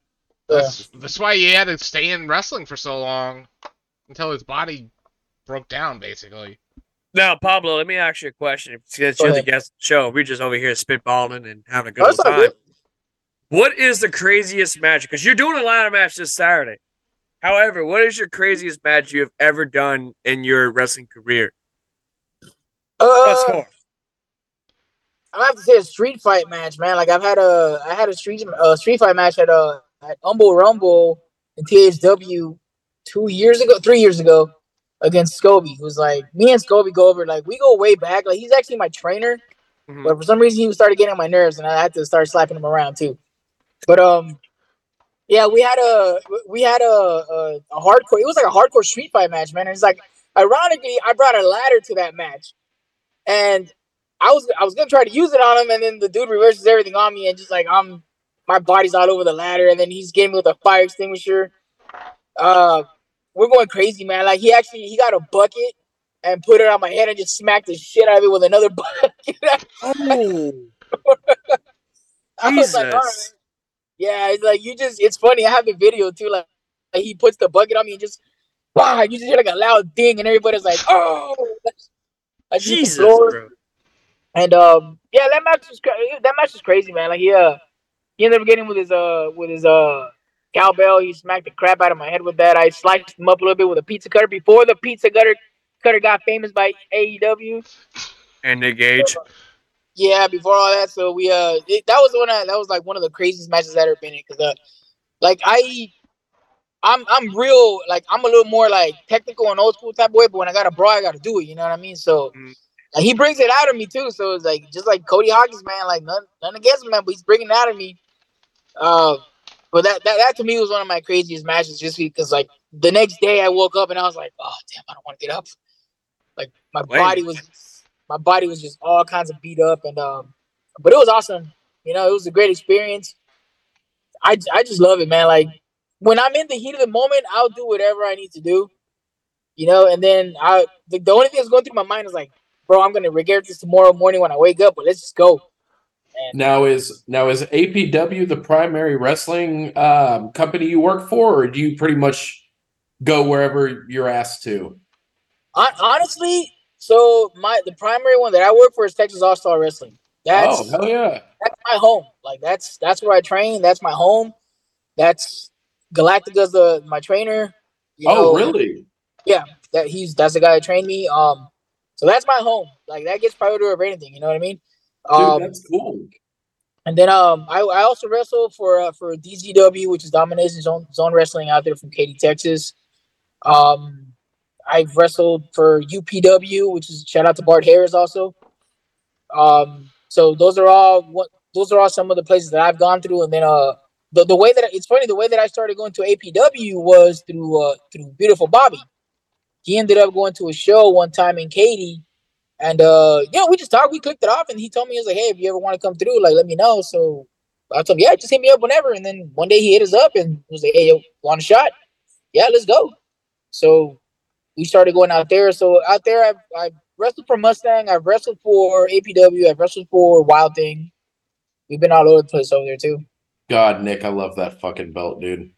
That's, that's why he had to stay in wrestling for so long until his body broke down, basically. Now, Pablo, let me ask you a question. Since Go you're the guest of the show, we're just over here spitballing and having a good That's old time. good. What is the craziest match? Because you're doing a ladder match this Saturday. However, what is your craziest match you have ever done in your wrestling career? Let's Uh, go. I have to say a street fight match, man. Like I've had a I had a street a street fight match at uh at Humble Rumble in THW two years ago, three years ago, against Scobie. Who's like me and Scobie go over like we go way back. Like he's actually my trainer, Mhm. but for some reason he started getting on my nerves, and I had to start slapping him around too. But um, yeah, we had a we had a a, a hardcore. It was like a hardcore street fight match, man. And it's like ironically, I brought a ladder to that match, and I was I was gonna try to use it on him, and then the dude reverses everything on me, and just like I'm, my body's all over the ladder, and then he's getting me with a fire extinguisher. Uh, we're going crazy, man. Like he actually he got a bucket and put it on my head and just smacked the shit out of it with another bucket. Oh, I was like, all right. Jesus. Yeah, it's like you just it's funny. I have the video too. Like, like he puts the bucket on me and just wow, you just hear like a loud ding and everybody's like, oh I just hit the Jesus. And um, yeah, that match was cra- that match was crazy, man. Like he uh, he ended up getting with his uh with his uh cowbell. He smacked the crap out of my head with that. I sliced him up a little bit with a pizza cutter before the pizza cutter cutter got famous by AEW. And Nick Gage. Yeah, before all that, so we uh, it, that was one I, that was like one of the craziest matches I've ever been in. Cause uh, like I, I'm I'm real like I'm a little more like technical and old school type of way, but when I got a brawl, I got to do it. You know what I mean? So like, he brings it out of me too. So it's like just like Cody Hawkins, man. Like none none against him, man, but he's bringing it out of me. Uh, but that, that that to me was one of my craziest matches, just because like the next day I woke up and I was like, oh damn, I don't want to get up. Like my Wait. body was my body was just all kinds of beat up and um but it was awesome you know it was a great experience i i just love it man like when i'm in the heat of the moment i'll do whatever i need to do you know and then i the, the only thing that's going through my mind is like bro i'm gonna regret this tomorrow morning when i wake up but let's just go Now is now is APW the primary wrestling um, company you work for, or do you pretty much go wherever you're asked to? Hon- honestly so my the primary one that i work for is texas all-star wrestling that's oh hell yeah! that's my home. Like that's that's where I train. That's my home. That's Galactica's the my trainer. You oh know, really? Yeah, that he's that's the guy that trained me. Um, so that's my home. Like that gets priority over anything. You know what I mean? Dude, Um, that's cool. and then um, I, I also wrestled for uh, for DGW, which is Domination Zone Zone Wrestling out there from Katy, Texas. Um, I've wrestled for UPW, which is shout out to Bart Harris also. Um, so those are all what those are all some of the places that I've gone through, and then uh, the, the way that it's funny, the way that I started going to APW was through uh through Beautiful Bobby. He ended up going to a show one time in Katy, and uh, yeah, we just talked, we clicked it off, and he told me he was like, "Hey, if you ever want to come through, like, let me know." So I told him, "Yeah, just hit me up whenever." And then one day he hit us up and was like, "Hey, yo, want a shot? Yeah, let's go." So we started going out there. So out there, I've, I've wrestled for Mustang, I've wrestled for APW, I've wrestled for Wild Thing. We've been all over the place over there too. God, Nick, I love that fucking belt, dude.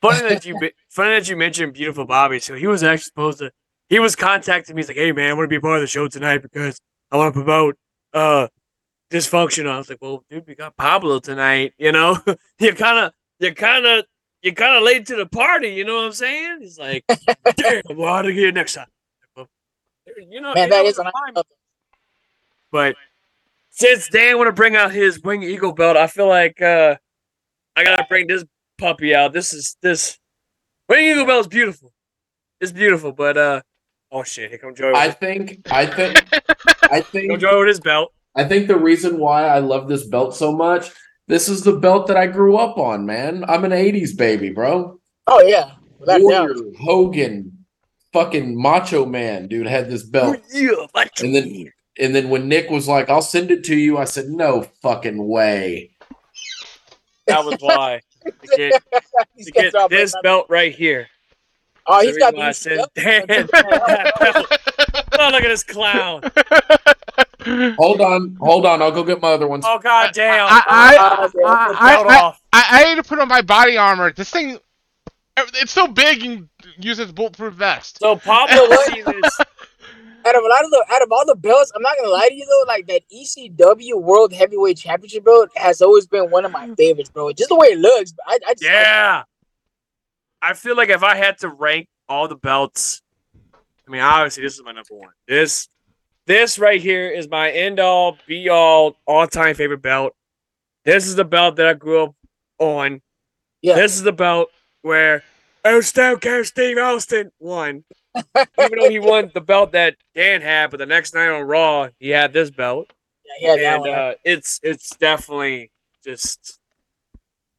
Funny that you funny that you mentioned beautiful Bobby. So he was actually supposed to. He was contacting me. He's like, "Hey man, I want to be part of the show tonight because I want to promote uh dysfunction." I was like, "Well, dude, we got Pablo tonight. You know, you kind of, you kind of, you kind of late to the party. You know what I'm saying?" He's like, "Damn, well, to get next time?" Well, You know, Man, you that know is what an But since Dan want to bring out his Wing Eagle belt, I feel like uh I gotta bring this puppy out. This is this Wing Eagle belt is beautiful. It's beautiful, but uh oh shit, here come Joey. I think, I think, I think, come Joey with his belt. I think the reason why I love this belt so much, this is the belt that I grew up on, man. I'm an '80s baby, bro. Oh yeah, without a doubt. Warrior, Hogan, fucking Macho Man, dude, had this belt. Yeah, like And then, and then when Nick was like, "I'll send it to you," I said, "No fucking way." that was why. To get, to get this belt right here. Oh, That's he's the got I these said, yep. Dan, that belt Oh, look at this clown. Hold on, hold on. I'll go get my other ones. Oh god damn. I- I- Uh, I, Belt I. I, I need to put on my body armor. This thing, it's so big you can use it bulletproof vest. So Pablo what? sees this. out of a lot of the out of all the belts, I'm not gonna lie to you though, like that ECW World Heavyweight Championship belt has always been one of my favorites, bro. Just the way it looks. I, I just, Yeah. I feel like if I had to rank all the belts, I mean, obviously this is my number one. This, this right here is my end all, be all, all time favorite belt. This is the belt that I grew up on. Yeah. This is the belt where Oh Stone Cold Steve Austin won. Even though he won the belt that Dan had, but the next night on Raw, he had this belt. yeah, that and one. uh, it's it's definitely just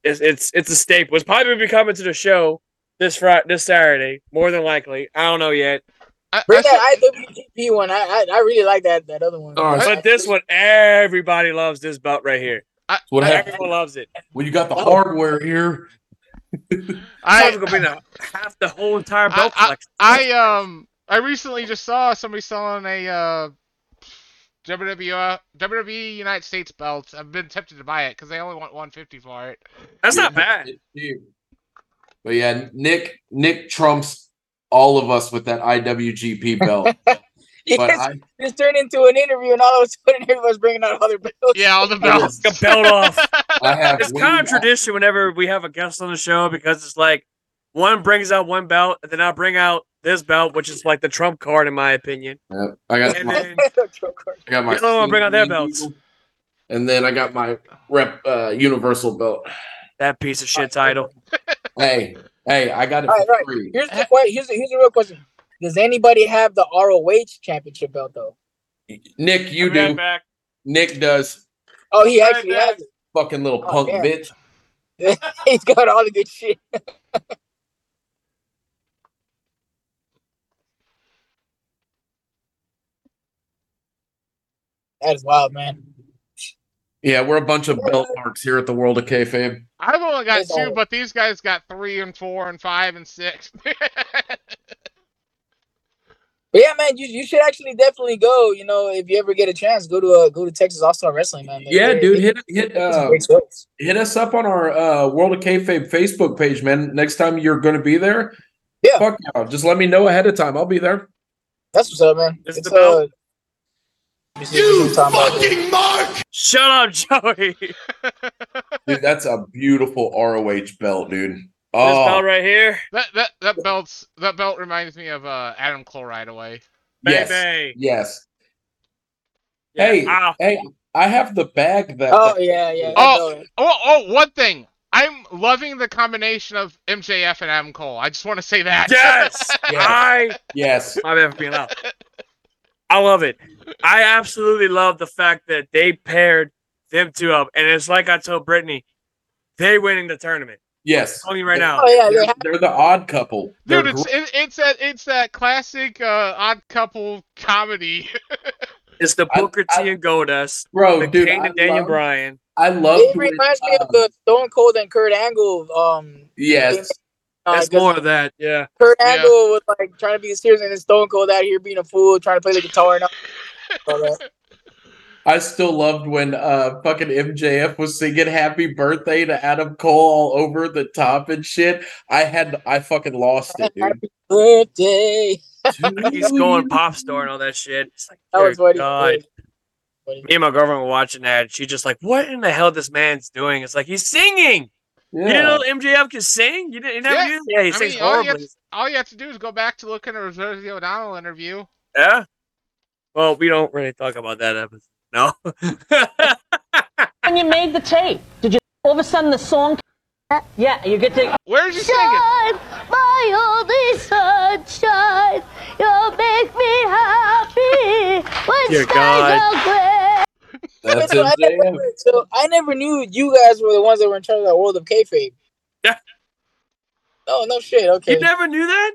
it's it's it's a staple. It's probably gonna be coming to the show this Friday, this Saturday, more than likely. I don't know yet, I, I Bring saw- that IWGP one. I, I I really like that that other one. All right. but this one everybody loves this belt right here. I, What I- happened? Everyone loves it. Well, you got the hardware here. I, I, gonna be the, half the whole entire belt I, collection. I um I recently just saw somebody selling a uh WWE WWE United States belt. I've been tempted to buy it because they only want 150 for it. That's not bad. But yeah, Nick Nick trumps all of us with that IWGP belt. But Yes, I, this turned into an interview, and all of a sudden everyone's bringing out other belts. Yeah, all the belts. Take a belt off. I have It's kind of tradition whenever we have a guest on the show because it's like one brings out one belt, and then I bring out this belt, which is like the trump card in my opinion. Yeah, I got And my, then I got my. You don't wanna bring out their belts. And then I got my rep uh, universal belt. That piece of shit title. Hey, hey, I got it All right, right. free. Here's the que- here's the, here's the real question. Does anybody have the ROH championship belt though? Nick, you I'll do. back. Nick does. Oh, he Right actually back. has Fucking little Oh, punk yeah. bitch. He's got all the good shit. that is wild, man. Yeah, we're a bunch of belt marks here at the World of Kayfabe. I've only got two, but these guys got three and four and five and six. But yeah, man, you, you should actually definitely go. You know, if you ever get a chance, go to uh, go to Texas All Star Wrestling, man. They- Yeah, they- dude, hit hit they do some uh, hit us up on our uh, World of Kayfabe Facebook page, man. Next time you're going to be there, Yeah. fuck yeah, just let me know ahead of time. I'll be there. That's what's up, man. This is It's the belt? uh, let me see what You I'm talking about here. fucking mark! Shut up, Joey. Dude, that's a beautiful ROH belt, dude. belt Oh, right here, that that that belt's that belt reminds me of uh, Adam Cole right away. yes, baby. yes. Yeah. Hey, Ow. hey, I have the bag that. Oh yeah, yeah. that Oh. belt. Oh, oh, one thing. I'm loving the combination of MJF and Adam Cole. I just want to say that. Yes, Yeah. I. yes, My bad for being loud. I love it. I absolutely love the fact that they paired them two up, and it's like I told Brittany, they winning the tournament. yes. Tell me right now. Oh yeah, they They're, they're the odd couple. They're Dude, it's it, it's that it's that classic uh, odd couple comedy. It's the Booker T and Goldust, bro, the dude. Kane and Daniel love, Bryan. I love. it when, reminds me of um, the Stone Cold and Kurt Angle. Um, Yes, That's 'cause more of that. Yeah. Kurt Yeah. Angle was like trying to be serious, and Stone Cold out here being a fool, trying to play the guitar and all. all that. I still loved when uh fucking MJF was singing "Happy Birthday" to Adam Cole all over the top and shit. I had I fucking lost it, dude. Happy birthday. He's going pop star and all that shit. It's like, That dear was funny. God. Funny. Me and my girlfriend were watching that. and She's just like, "What in the hell this man's doing?" It's like he's singing. You didn't know MJF can sing? You didn't you never Yeah. knew? Yeah, he I sings mean, all you, have horribly. to, all you have to do is go back to look at a Rosie O'Donnell interview. Yeah. Well, we don't really talk about that episode. No. when you made the tape? Did you all of a sudden the song? Yeah, you get to. Where's did you sing it? Shine, my only sunshine. You make me happy when Dear skies God. are gray. That's So I, never, so I never knew you guys were the ones that were in charge of the world of kayfabe. Yeah. No, no shit. Okay. you never knew that?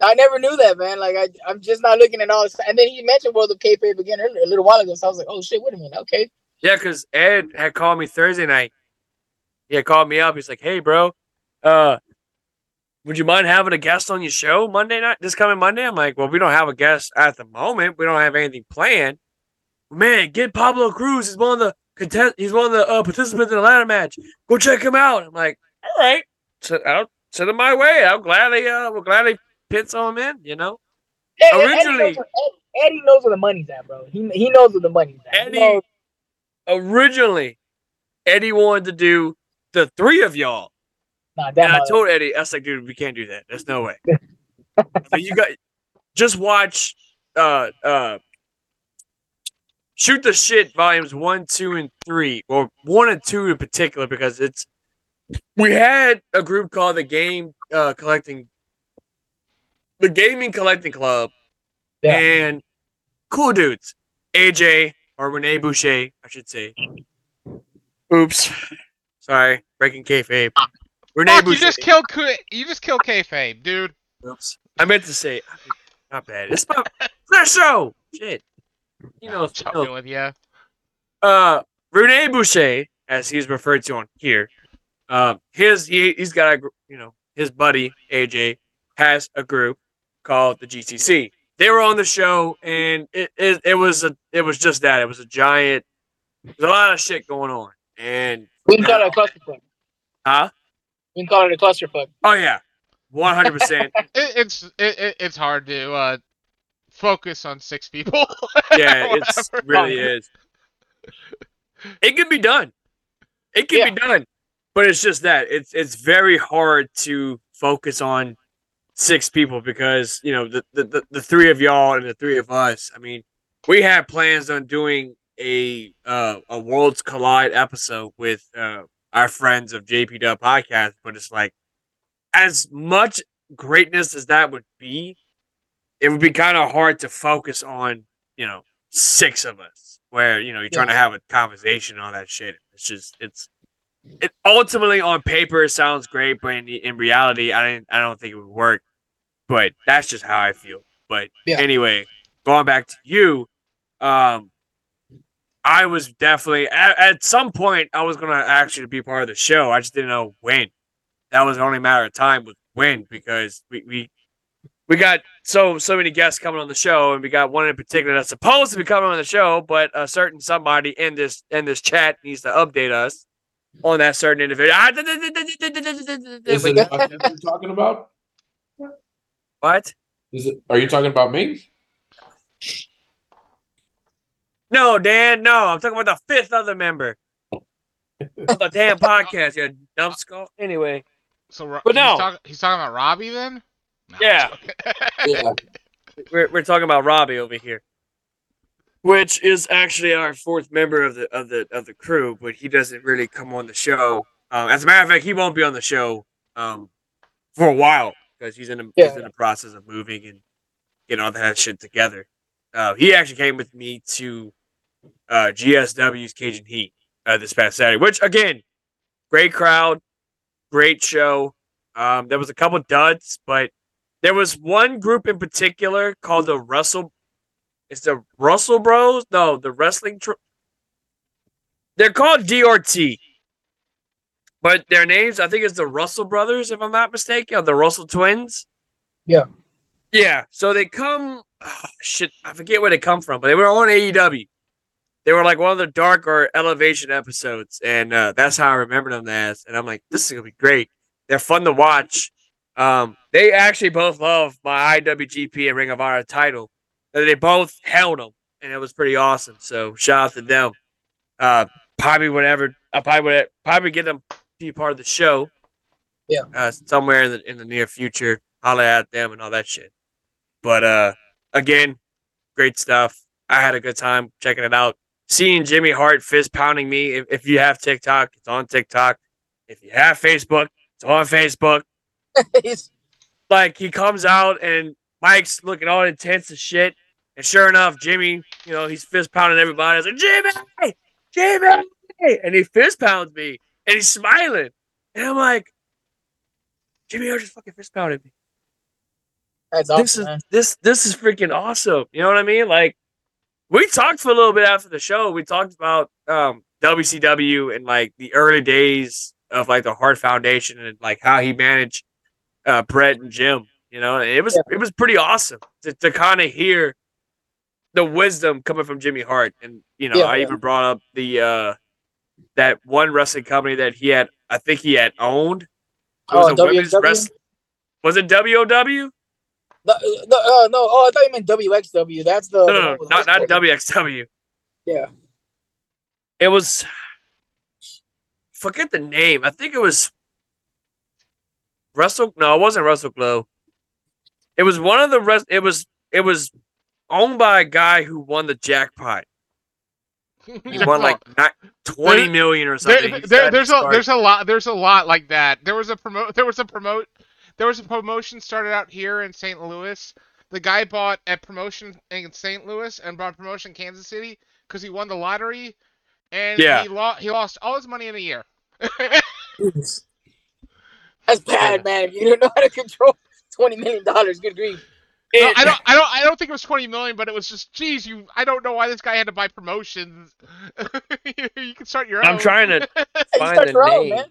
I never knew that, man. Like I, I'm just not looking at all this. And then he mentioned World of Kayfabe again earlier, a little while ago. So I was like, oh shit, wait a minute. Okay. Yeah, because Ed had called me Thursday night. He had called me up. He's like, "Hey, bro, uh, would you mind having a guest on your show Monday night, this coming Monday? I'm like, well, we don't have a guest at the moment. We don't have anything planned. Man, get Pablo Cruz. He's one of the contest. He's one of the uh, participants in the ladder match. Go check him out. I'm like, all right, so I'll send him my way. I'll gladly, uh, will gladly pin some him in. You know, Eddie- Eddie Originally- knows where- Eddie, knows where the money's at, bro. He he knows where the money's at. Eddie knows- originally, Eddie wanted to do the three of y'all. nah, And I told Eddie, I was like, dude, we can't do that. There's no way. so you got just watch uh uh shoot the shit volumes one, two, and three, or one and two in particular, because it's we had a group called the Game uh Collecting the Gaming Collecting Club Yeah. and cool dudes. AJ or Rene Boucher, I should say. Oops. Sorry, breaking kayfabe. Rene Fuck, you just killed Ku- you just killed kayfabe, dude. Oops. I meant to say, not bad. It's my that show. Shit. You know, I'm with you. uh, Rene Boucher, as he's referred to on here, um, his he he's got a you know his buddy AJ has a group called the GCC. They were on the show, and it it, it was a it was just that it was a giant. There's a lot of shit going on, and we can call it a clusterfuck. huh? We can call it a clusterfuck. Oh yeah, one hundred percent. It's it, it, it's hard to uh, focus on six people. Yeah, it's Whatever. really is. It can be done. It can Yeah. be done. But it's just that it's it's very hard to focus on six people because you know the the, the, the three of y'all and the three of us. I mean, we had plans on doing a uh, a Worlds Collide episode with uh, our friends of JP Dub Podcast, but it's like as much greatness as that would be, it would be kind of hard to focus on you know six of us where you know you're trying to have a conversation and all that shit. It's just it's it ultimately on paper it sounds great, but in, in reality, I didn't I don't think it would work. But that's just how I feel. But Yeah. anyway, going back to you, um, I was definitely at, at some point I was gonna actually be part of the show. I just didn't know when. That was the only matter of time was when because we we we got so so many guests coming on the show, and we got one in particular that's supposed to be coming on the show, but a certain somebody in this in this chat needs to update us on that certain individual. Ah, Is it uh, you're talking about? What? Is it? Are you talking about me? No, Dan. No, I'm talking about the fifth other member of the damn podcast. You numbskull. Anyway, So But no. he's, talk- he's talking about Robbie then. No, Yeah. Yeah. we're we're talking about Robbie over here, which is actually our fourth member of the of the of the crew, but he doesn't really come on the show. Um, as a matter of fact, he won't be on the show um, for a while because he's in the, he's in the process of moving and getting all that shit together. Uh, he actually came with me to uh, GSW's Cajun Heat uh, this past Saturday, which again, great crowd, great show. Um, there was a couple duds, but there was one group in particular called the Russell. It's the Russell Bros. No, the wrestling. Tr- They're called DRT, but their names I think it's the Russell Brothers, if I'm not mistaken, or the Russell Twins. Yeah. Yeah. So they come. ah, shit, I forget where they come from, but they were on AEW. They were like one of the dark or elevation episodes, and uh, that's how I remember them as. And I'm like, this is gonna be great. They're fun to watch. Um, they actually both love my IWGP and Ring of Honor title. And They both held them, and it was pretty awesome. So shout out to them. Uh, probably whatever. I probably would probably get them to be part of the show. Yeah. Uh, somewhere in the in the near future, holla at them and all that shit. But uh, again, great stuff. I had a good time checking it out. Seeing Jimmy Hart fist pounding me. If, if you have TikTok, it's on TikTok. If you have Facebook, it's on Facebook like he comes out and Mike's looking all intense as shit. And sure enough, Jimmy, you know, he's fist pounding everybody. He's like, Jimmy, Jimmy, and he fist pounds me, and he's smiling, and I'm like, Jimmy, I just fucking fist pounded me. That's This awesome, is man. this this is freaking awesome. You know what I mean? Like, we talked for a little bit after the show. We talked about um WCW and like the early days of like the Hart Foundation and like how he managed uh, Brett and Jim. You know, it was it was pretty awesome to, to kind of hear the wisdom coming from Jimmy Hart, and you know, Yeah, I yeah. even brought up the uh that one wrestling company that he had. I think he had owned. It was Oh, a women's WXW? wrest- Was it WOW? No, the, uh, no, oh, I thought you meant WXW. That's the. No, no, no, not not WXW. Yeah. It was forget the name. I think it was Russell. No, it wasn't Russell Glow. It was one of the rest. It was it was owned by a guy who won the jackpot. He won like not twenty There- million or something. He there- there's a there's a lot there's a lot like that. There was a promote there was a promote there was a promotion started out here in St. Louis. The guy bought a promotion in St. Louis and bought a promotion in Kansas City because he won the lottery, and Yeah. he lost he lost all his money in a year. Jesus. That's bad, man. If you don't know how to control twenty million dollars, good grief. No, I don't I don't I don't think it was twenty million, but it was just geez, you I don't know why this guy had to buy promotions. you can start your own. I'm trying to find start the your own, name. man.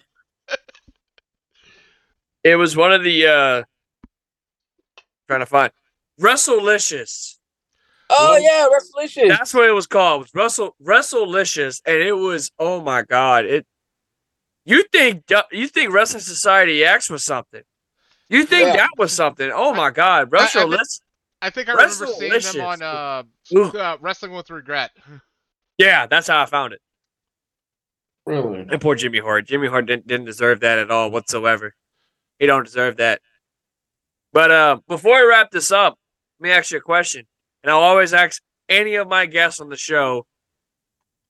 It was one of the uh trying to find Wrestlicious. Oh yeah, Resolution. That's what it was called. It was Russell Wrestlicious, and it was oh my god! It you think you think Wrestling Society X was something? You think Yeah. that was something? Oh my god! I- I Wrestle think- I think I remember seeing them on uh, uh Wrestling with Regret. Yeah, that's how I found it. Really? And poor Jimmy Hart. Jimmy Hart didn't, didn't deserve that at all whatsoever. He don't deserve that. But uh, before I wrap this up, let me ask you a question. And I'll always ask any of my guests on the show,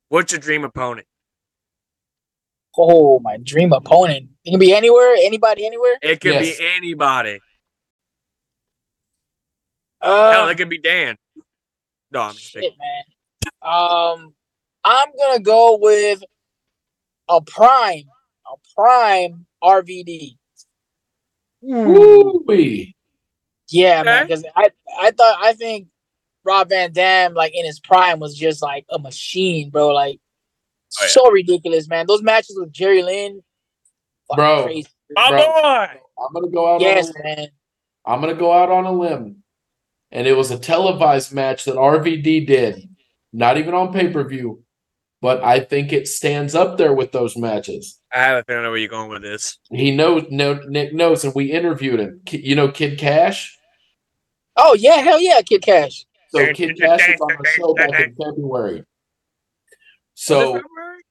what's your dream opponent? Oh, my dream opponent. It can be anywhere, anybody, anywhere. It could Yes. be anybody. Hell, Uh, it could be Dan. No, I'm just shit, kidding. man. Um, I'm gonna go with a prime, a prime RVD. Woo-wee. Yeah, man. Because I, I thought, I think Rob Van Dam, like in his prime, was just like a machine, bro. Like Oh, yeah. so ridiculous, man. Those matches with Jerry Lynn, Bro. crazy. My Bro. boy! I'm gonna go out. Yes, on a, man. I'm gonna go out on a limb, and it was a televised match that RVD did, not even on pay per view, but I think it stands up there with those matches. I have a feeling know where you're going with this. He knows. No, Nick knows, and we interviewed him. You know, Kid Cash. Oh yeah, hell yeah, Kid Cash. So Kid Cash was on the show back in February. So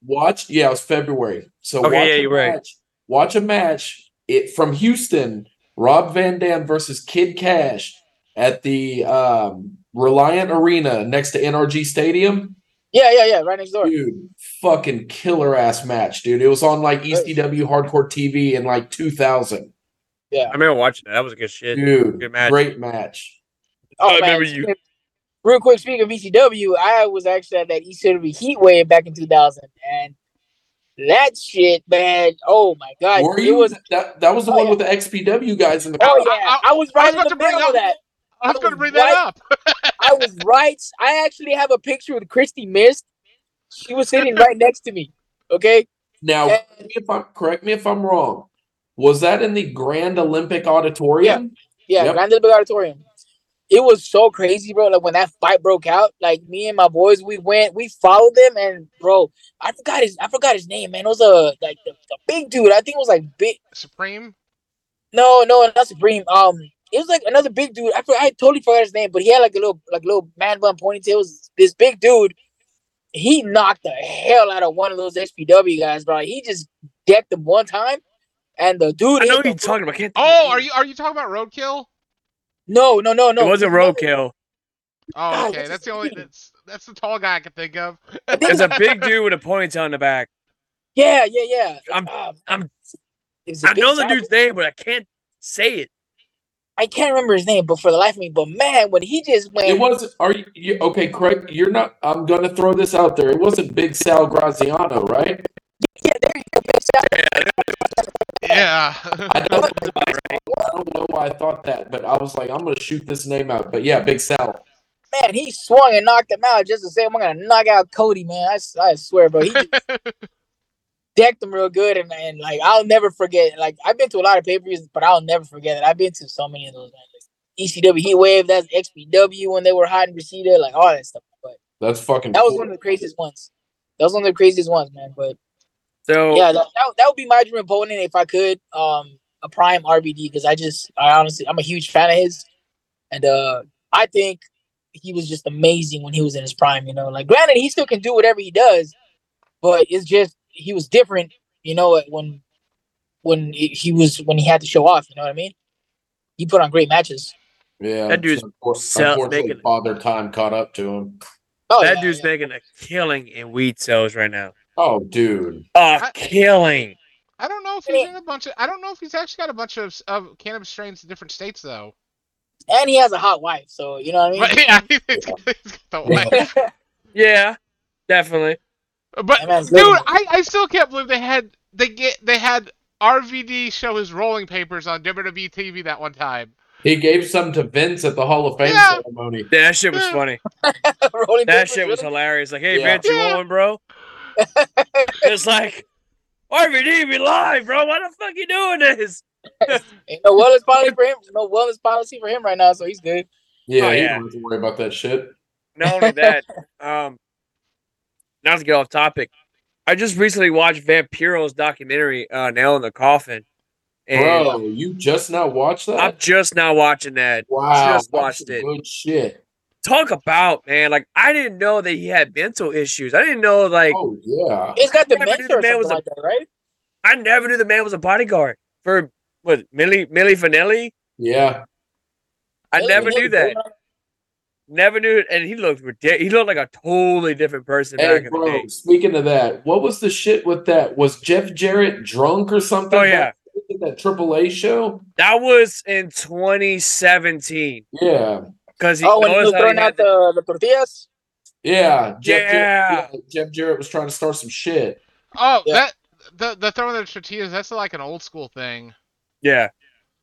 watch, yeah, it was February. So Okay, watch yeah, a you're right. match, Watch a match. It from Houston. Rob Van Dam versus Kid Cash at the um, Reliant Arena next to NRG Stadium. Yeah, yeah, yeah, right next door. Dude, fucking killer ass match, dude. It was on like ECW Hardcore TV in like 2000. Yeah. I remember watching that. That was a good shit. Dude, Good match. great match. Oh, I man. remember you. Real quick, speaking of ECW, I was actually at that ECW Heat Wave back in 2000, and that shit, man. Oh my god, Were it you? was. that, that was the Oh, one yeah. with the XPW guys in the Oh crowd. yeah, I, was right in about the to bring middle of up- that. I was I going to was bring that right- up. I was right. I actually have a picture with Kristi Myst. She was sitting right next to me. Okay. Now, And- correct me if I'm, correct me if I'm wrong. Was that in the Grand Olympic Auditorium? Yeah, Yep. Grand Olympic Auditorium. It was so crazy, bro. Like when that fight broke out, like me and my boys, we went, we followed them, and bro, I forgot his, I forgot his name, man. It was a like the, the big dude. I think it was like big. Supreme. No, no, not Supreme. Um, it was like another big dude. I, for- I totally forgot his name, but he had like a little, like a little man bun ponytail. It was this big dude. He knocked the hell out of one of those XPW guys, bro. He just decked him one time, and the dude. I know what you're talking about. I can't Oh, are you are you talking about Roadkill? No, no, no, no. it wasn't roadkill. Oh, okay. what's That's the only that's that's the tall guy I can think of. There's a big dude with a ponytail in the back. Yeah, yeah, yeah. I'm- Um, I'm- it was a I know the dude's name, but I can't say it. I can't remember his name, but for the life of me, but man, when he just went, It wasn't. Are you, you okay? Craig, you're not. I'm going to throw this out there. It wasn't Big Sal Graziano, right? yeah, there you go, Big Savage. Yeah. I don't, I don't know why I thought that, but I was like, I'm going to shoot this name out. But yeah, Big Sal. man, he swung and knocked him out just to say, I'm gonna knock out Cody, man. I, I swear, bro. He decked him real good, and, and like I'll never forget. Like I've been to a lot of pay per views, but I'll never forget it. I've been to so many of those. Man. Like, ECW Heat Wave, that's XPW when they were hot and Reseda, like all that stuff. But That's fucking. that was cool. one of the craziest ones. That was one of the craziest ones, man. But So yeah, that, that, that would be my dream opponent if I could. Um, a prime RVD because I just, I honestly, I'm a huge fan of his, and uh, I think he was just amazing when he was in his prime. You know, like granted, he still can do whatever he does, but it's just he was different. You know, when when he was when he had to show off. You know what I mean? He put on great matches. Yeah, That dude's unfor- sell- unfortunately, making- father time caught up to him. Oh, that yeah, dude's yeah. making a killing in weed sales right now. Oh, dude. A I- killing. I don't know if he's in a bunch of. I don't know if he's actually got a bunch of of cannabis strains in different states though. and he has a hot wife, so you know what I mean. But yeah, he's got, he's got the wife. Yeah, definitely. But dude. I, I still can't believe they had they get they had RVD show his rolling papers on WWE TV that one time. He gave some to Vince at the Hall of Fame Yeah. ceremony. Yeah, that shit was funny. That shit was hilarious. Like, hey, Yeah. Vince, you Yeah. rolling, bro? It's like, RVD, be live, bro. Why the fuck you doing this? Ain't no wellness policy for him. No wellness policy for him right now, so he's good. Yeah, Oh, he yeah. don't have to worry about that shit. Not only that, um, not to get off topic, I just recently watched Vampiro's documentary, uh, Nail in the Coffin. And Bro, you just now watched that? I'm just now watching that. wow, just watched it. Good shit. Talk about, man. Like, I didn't know that he had mental issues. I didn't know, like, Oh yeah. He's got Yeah, but dementia the or man was a- like that, right? I never knew the man was a bodyguard for, what, Milli, Milli Vanilli? Yeah. I Really? never knew that. doing Never knew and he looked ridiculous. He looked like a totally different person Hey, back in the day. speaking of that, what was the shit with that? Was Jeff Jarrett drunk or something? Oh, yeah. that triple a show? That was in 2017 Yeah. Because he Oh, when he knows was throwing out the- the, the tortillas. Yeah. Jeff Yeah. Jarrett, yeah, Jeff Jarrett was trying to start some shit. Oh, Yeah. that the the throwing the tortillas. That's like an old school thing. yeah.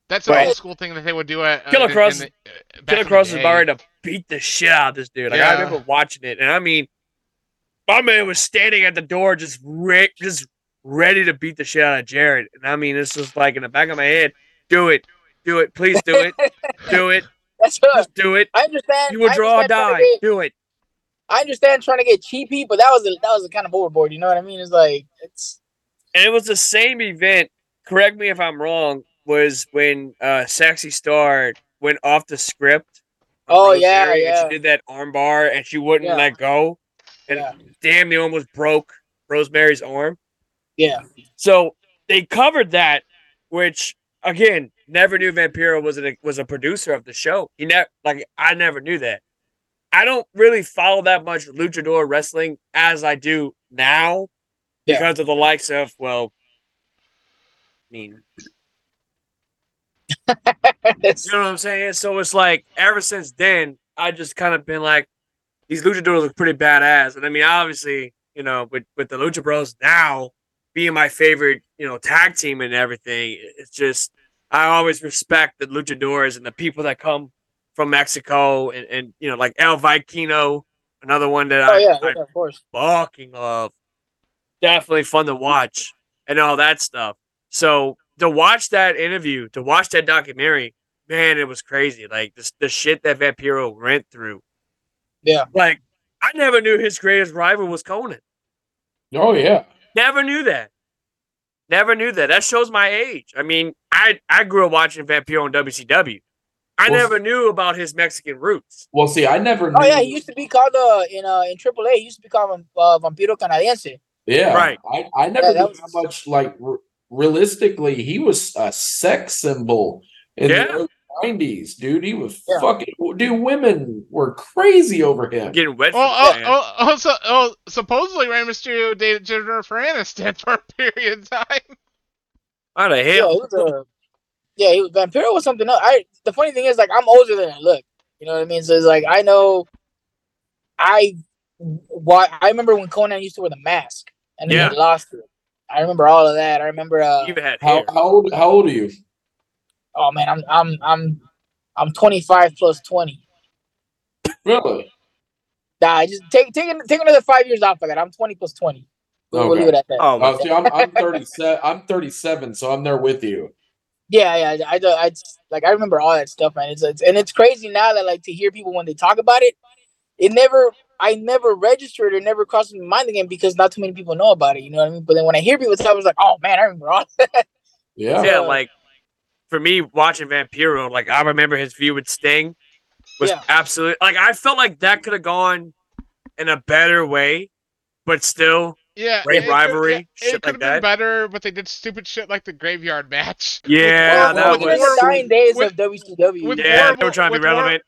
That's an Right. old school thing that they would do at uh, Killer in- Cross- in the- uh, Killer Kross was day. about to beat the shit out of this dude. Like I remember watching it, and I mean, my man was standing at the door, just re- just ready to beat the shit out of Jarrett. And I mean, it's just like in the back of my head, do it, do it, please do it, do it, That's what just do it. I understand. You would I draw understand die, get- do it. I understand trying to get cheapy, but that was a, that was a kind of overboard. You know what I mean? It's like it's And it was the same event. Correct me if I'm wrong. Was when uh Sexy Star went off the script. Oh, yeah, yeah. she did that armbar, and she wouldn't Yeah. let go, and Yeah. damn, they almost broke Rosemary's arm. yeah. So they covered that, which again, never knew Vampiro was a was a producer of the show. He never like I never knew that. I don't really follow that much luchador wrestling as I do now Yeah. because of the likes of well, I mean, you know what I'm saying? So it's like ever since then, I just kind of been like, these luchadors look pretty badass. And I mean, obviously, you know, with with the Lucha Bros now being my favorite, you know, tag team and everything, it's just I always respect the luchadors and the people that come from Mexico and and you know, like El Vikino, another one that oh I, yeah, I yeah, of course. fucking love. Definitely fun to watch and all that stuff. So to watch that interview, to watch that documentary, man, it was crazy. Like the, the shit that Vampiro went through. Yeah. Like I never knew his greatest rival was Konnan. Oh yeah. Never knew that. Never knew that. That shows my age. I mean, I I grew up watching Vampiro on WCW. I Well, never knew about his Mexican roots. Well, see, I never. Oh yeah, he used to be called uh in uh in AAA. He used to be called uh, Vampiro Canadiense. Yeah, Right. I, I never Yeah, that knew was- how much like r- realistically he was a sex symbol in Yeah. the early nineties, dude. He was Yeah. fucking dude. Women were crazy over him. Getting wet. Well, oh, oh, oh, so, oh, supposedly Rey Mysterio dated Jennifer Aniston for a period of time. How the Yeah, hell? he a yeah. He was Vampiro was something else. I the funny thing is like I'm older than I look. You know what I mean? So it's like I know. I why I remember when Konnan used to wear the mask and then Yeah. he lost it. I remember all of that. I remember. Uh, He even had How, hair. how old? How old are you? Oh man, I'm I'm I'm I'm 25 plus 20. Really? Nah, just take take take another five years off of that. I'm 20 plus 20. We'll, we'll leave it at that. Oh, Oh, see, I'm, I'm 37. I'm 37, so I'm there with you. Yeah, yeah. I, I, I like I remember all that stuff, man. It's, it's and it's crazy now that like to hear people when they talk about it. It never, I never registered or never crossed my mind again because not too many people know about it. You know what I mean? But then when I hear people talk, I was like, oh man, I remember all that. Yeah. yeah, like for me watching Vampiro, like I remember his view with Sting was Yeah. absolutely like I felt like that could have gone in a better way, but still, Yeah, Great it could- rivalry, It, shit could like have been better, but they did stupid shit like the graveyard match. yeah, Well, that well, was in the dying days with- of WCW. with yeah, they horrible- were trying to be with hor- relevant.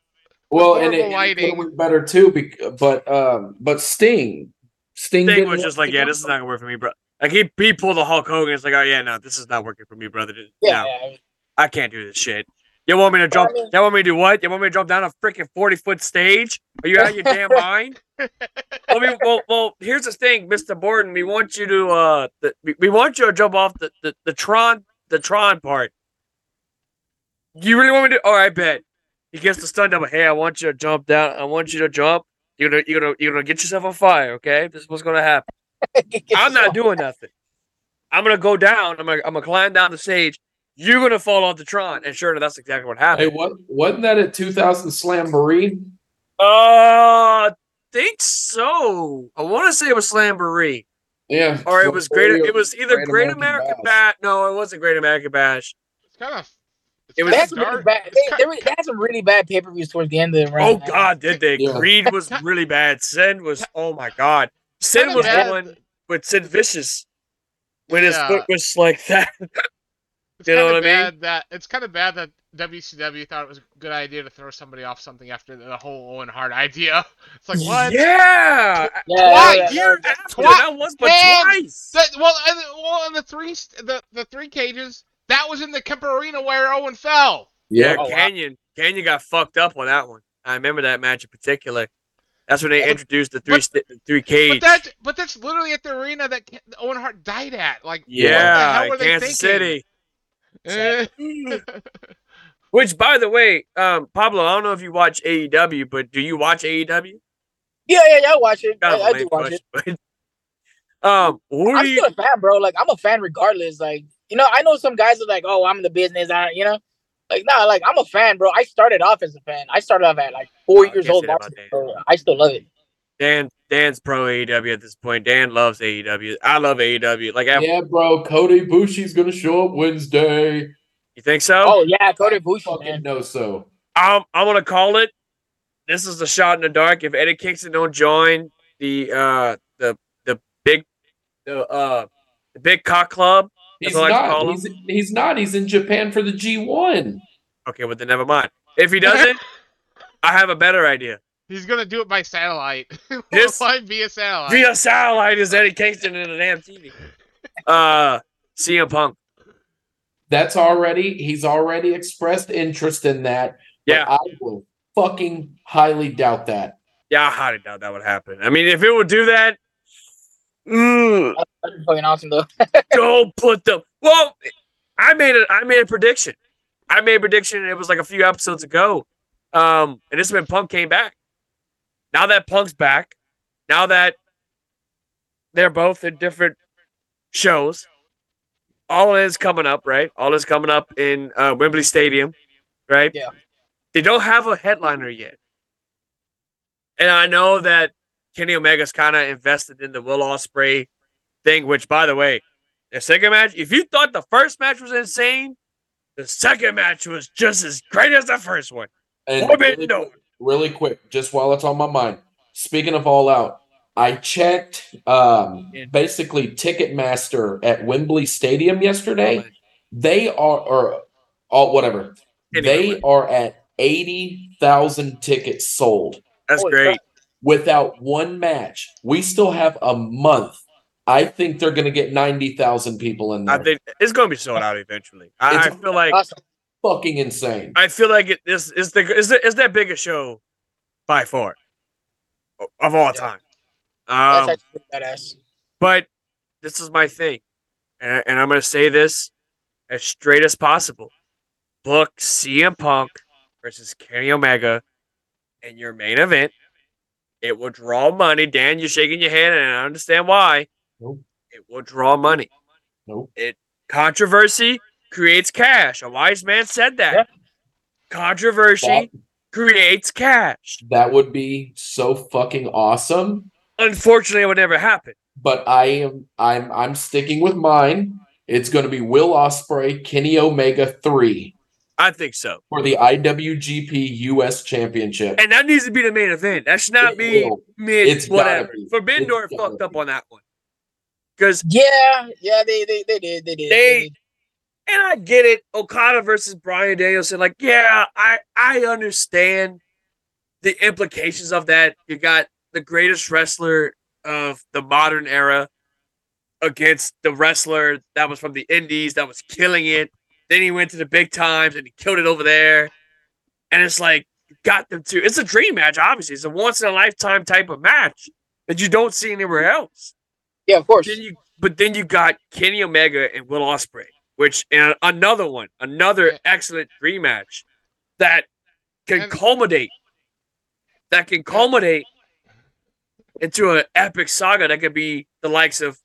Well, With and it, horrible it lighting. went better too. bec- But um, but Sting, Sting, Sting was just like, yeah, this is not gonna work for me, bro. Like he he pulled the Hulk Hogan. It's like, oh yeah, no, this is not working for me, brother. yeah, no, yeah. I can't do this shit. You want me to jump? you want me to do what? You want me to jump down a freaking forty foot stage? Are you out of your damn mind? Well, we, well, well, here's the thing, Mister Borden. We want you to uh, the, we, want you to jump off the, the the Tron the Tron part. You really want me to? All right, bet. He gets the stun double. Hey, I want you to jump down. I want you to jump. You're gonna you're gonna you're gonna get yourself on fire. Okay, this is what's gonna happen. I'm not doing nothing. I'm gonna go down. I'm gonna I'm gonna climb down the stage. You're gonna fall off the Tron, and sure enough, that's exactly what happened. Hey, what wasn't that at 2000 Slamboree? Uh, think so. I want to say it was Slamboree, Yeah. or it was Great. It was either Great Great American American Bash. Bash. No, it wasn't Great American Bash. It's kind of. It was- had some really bad. They, they, really- they had some really bad pay per views towards the end of the run. Oh. God, did they? Yeah. Creed was really bad. Sin was. Oh my God. Sin was bad. one with Sid Vicious when his foot was like that. It's You know kind what of I mean? bad that it's kind of bad that WCW thought it was a good idea to throw somebody off something after the whole Owen Hart idea. It's like what? Yeah. Yeah, Twice. yeah, Year yeah. Twi- that was, but Man, twice. That, well, and, well, and the three the the three cages that was in the Kemper Arena where Owen fell. Yeah, Oh, wow. Kanyon. Kanyon got fucked up on that one. I remember that match in particular. That's when they introduced the three but- st- three But cage. that but that's literally at the arena that Owen Hart died at. Like what the yeah, hell were they Kansas thinking? City. Eh. Which, by the way, um, Pablo, I don't know if you watch AEW, but do you watch AEW? Yeah, yeah, yeah. I watch it. Kind of I, a I lame do watch it. but um, I'm do you? still a fan, bro. Like I'm a fan regardless. Like you know, I know some guys are like, "Oh, I'm in the business." I, you know, like nah, like I'm a fan, bro. I started off as a fan. I started off at like four Oh, years old watching. it, so I still love it. Dan Dan's pro AEW at this point. Dan loves AEW. I love AEW. Like, I- Yeah, bro. Kota Ibushi's gonna show up Wednesday. you think so? Oh yeah, Kota Ibushi, Fucking man. know so. I'm I'm gonna call it. This is a shot in the dark. If Eddie Kingston don't join the uh the the big the uh the big cock club, He's That's like call not. He's, he's not. He's in Japan for the G1. okay, well then never mind. If he doesn't, I have a better idea. He's gonna do it by satellite. This- Live via satellite. Via satellite is Eddie Kingston in the damn TV. Uh, CM Punk. That's already. He's already expressed interest in that. Yeah, I will fucking highly doubt that. yeah, I highly doubt that would happen. I mean, if it would do that, mm, That's fucking awesome though. don't put the well. I made it. I made a prediction. I made a prediction. And it was like a few episodes ago. Um, and this is when Punk came back. Now that Punk's back, now that they're both in different shows, all is coming up, right? All is coming up in uh, Wembley Stadium, right? Yeah. They don't have a headliner yet, and I know that Kenny Omega's kind of invested in the Will Ospreay thing. Which, by the way, the second match, if you thought the first match was insane, the second match was just as great as the first one. And What really, no. Really quick, just while it's on my mind. Speaking of All Out, I checked um, basically Ticketmaster at Wembley Stadium yesterday. They are, or all whatever. Anyway. They are at eighty thousand tickets sold That's Holy great. without one match. We still have a month. I think they're going to get ninety thousand people in there. I think it's going to be sold out eventually. I, I feel like Awesome. Fucking insane. I feel like it is is the is the, is their biggest show by far of all time. That's Um, actually badass. but this is my thing, and, and I'm going to say this as straight as possible. Book CM Punk versus Kenny Omega in your main event. It will draw money. Dan, you're shaking your head, and I understand why. Nope. it will draw money. Nope. It controversy creates cash. A wise man said that. Yeah. Controversy That, creates cash. that would be so fucking awesome. Unfortunately, it would never happen. But I am I'm I'm sticking with mine. It's going to be Will Ospreay, Kenny Omega three I think so. for the IWGP US Championship. And that needs to be the main event. That should not It be will. mid It's whatever. be. Forbidden It's Door gotta fucked up on that one. Because Yeah, yeah, they they, they did, they did. They- did. And I get it, Okada versus Bryan Danielson. Like, yeah, I I understand the implications of that. You got the greatest wrestler of the modern era against the wrestler that was from the indies that was killing it. Then he went to the big times and he killed it over there. And it's like got them to it's a dream match, obviously. It's a once in a lifetime type of match that you don't see anywhere else. Yeah, of course. Then you, but then you got Kenny Omega and Will Ospreay, which and another one, another Yeah. excellent dream match that can And- culminate, that can culminate into an epic saga that could be the likes of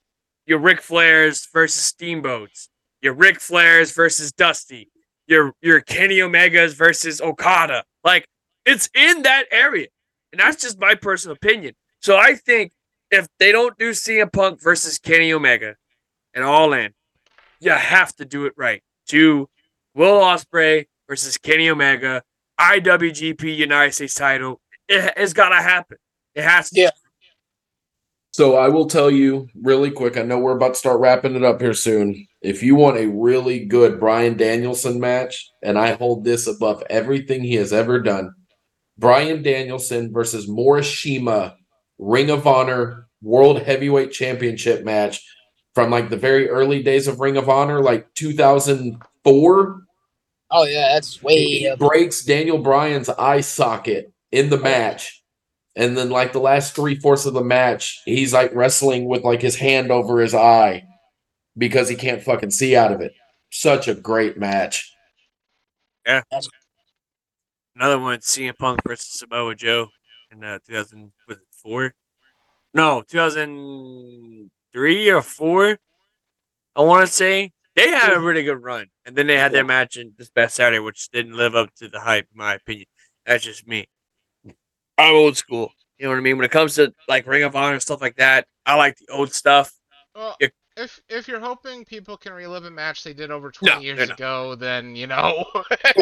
your Ric Flairs versus Steamboats, your Ric Flairs versus Dusty, your your Kenny Omegas versus Okada. Like it's in that area, and that's just my personal opinion. So I think if they don't do CM Punk versus Kenny Omega and All In, you have to do it right. Do Will Ospreay versus Kenny Omega, IWGP United States title. It, it's got to happen. It has to. Yeah. So I will tell you really quick. I know we're about to start wrapping it up here soon. If you want a really good Bryan Danielson match, and I hold this above everything he has ever done, Bryan Danielson versus Morishima Ring of Honor World Heavyweight Championship match from like the very early days of Ring of Honor, like 2004. Oh yeah, that's way He up. breaks Daniel Bryan's eye socket in the match. And then, like the last three fourths of the match, he's like wrestling with like his hand over his eye because he can't fucking see out of it. Such a great match. Yeah. Another one, CM Punk versus Samoa Joe in uh, 2004. No, 2003 or 4. I want to say. They had a really good run. And then they had their match in this past Saturday, which didn't live up to the hype, in my opinion. That's just me. I'm old school. You know what I mean? When it comes to like Ring of Honor and stuff like that, I like the old stuff. Well, If- if if you're hoping people can relive a match they did over No, 20 years ago, then you know.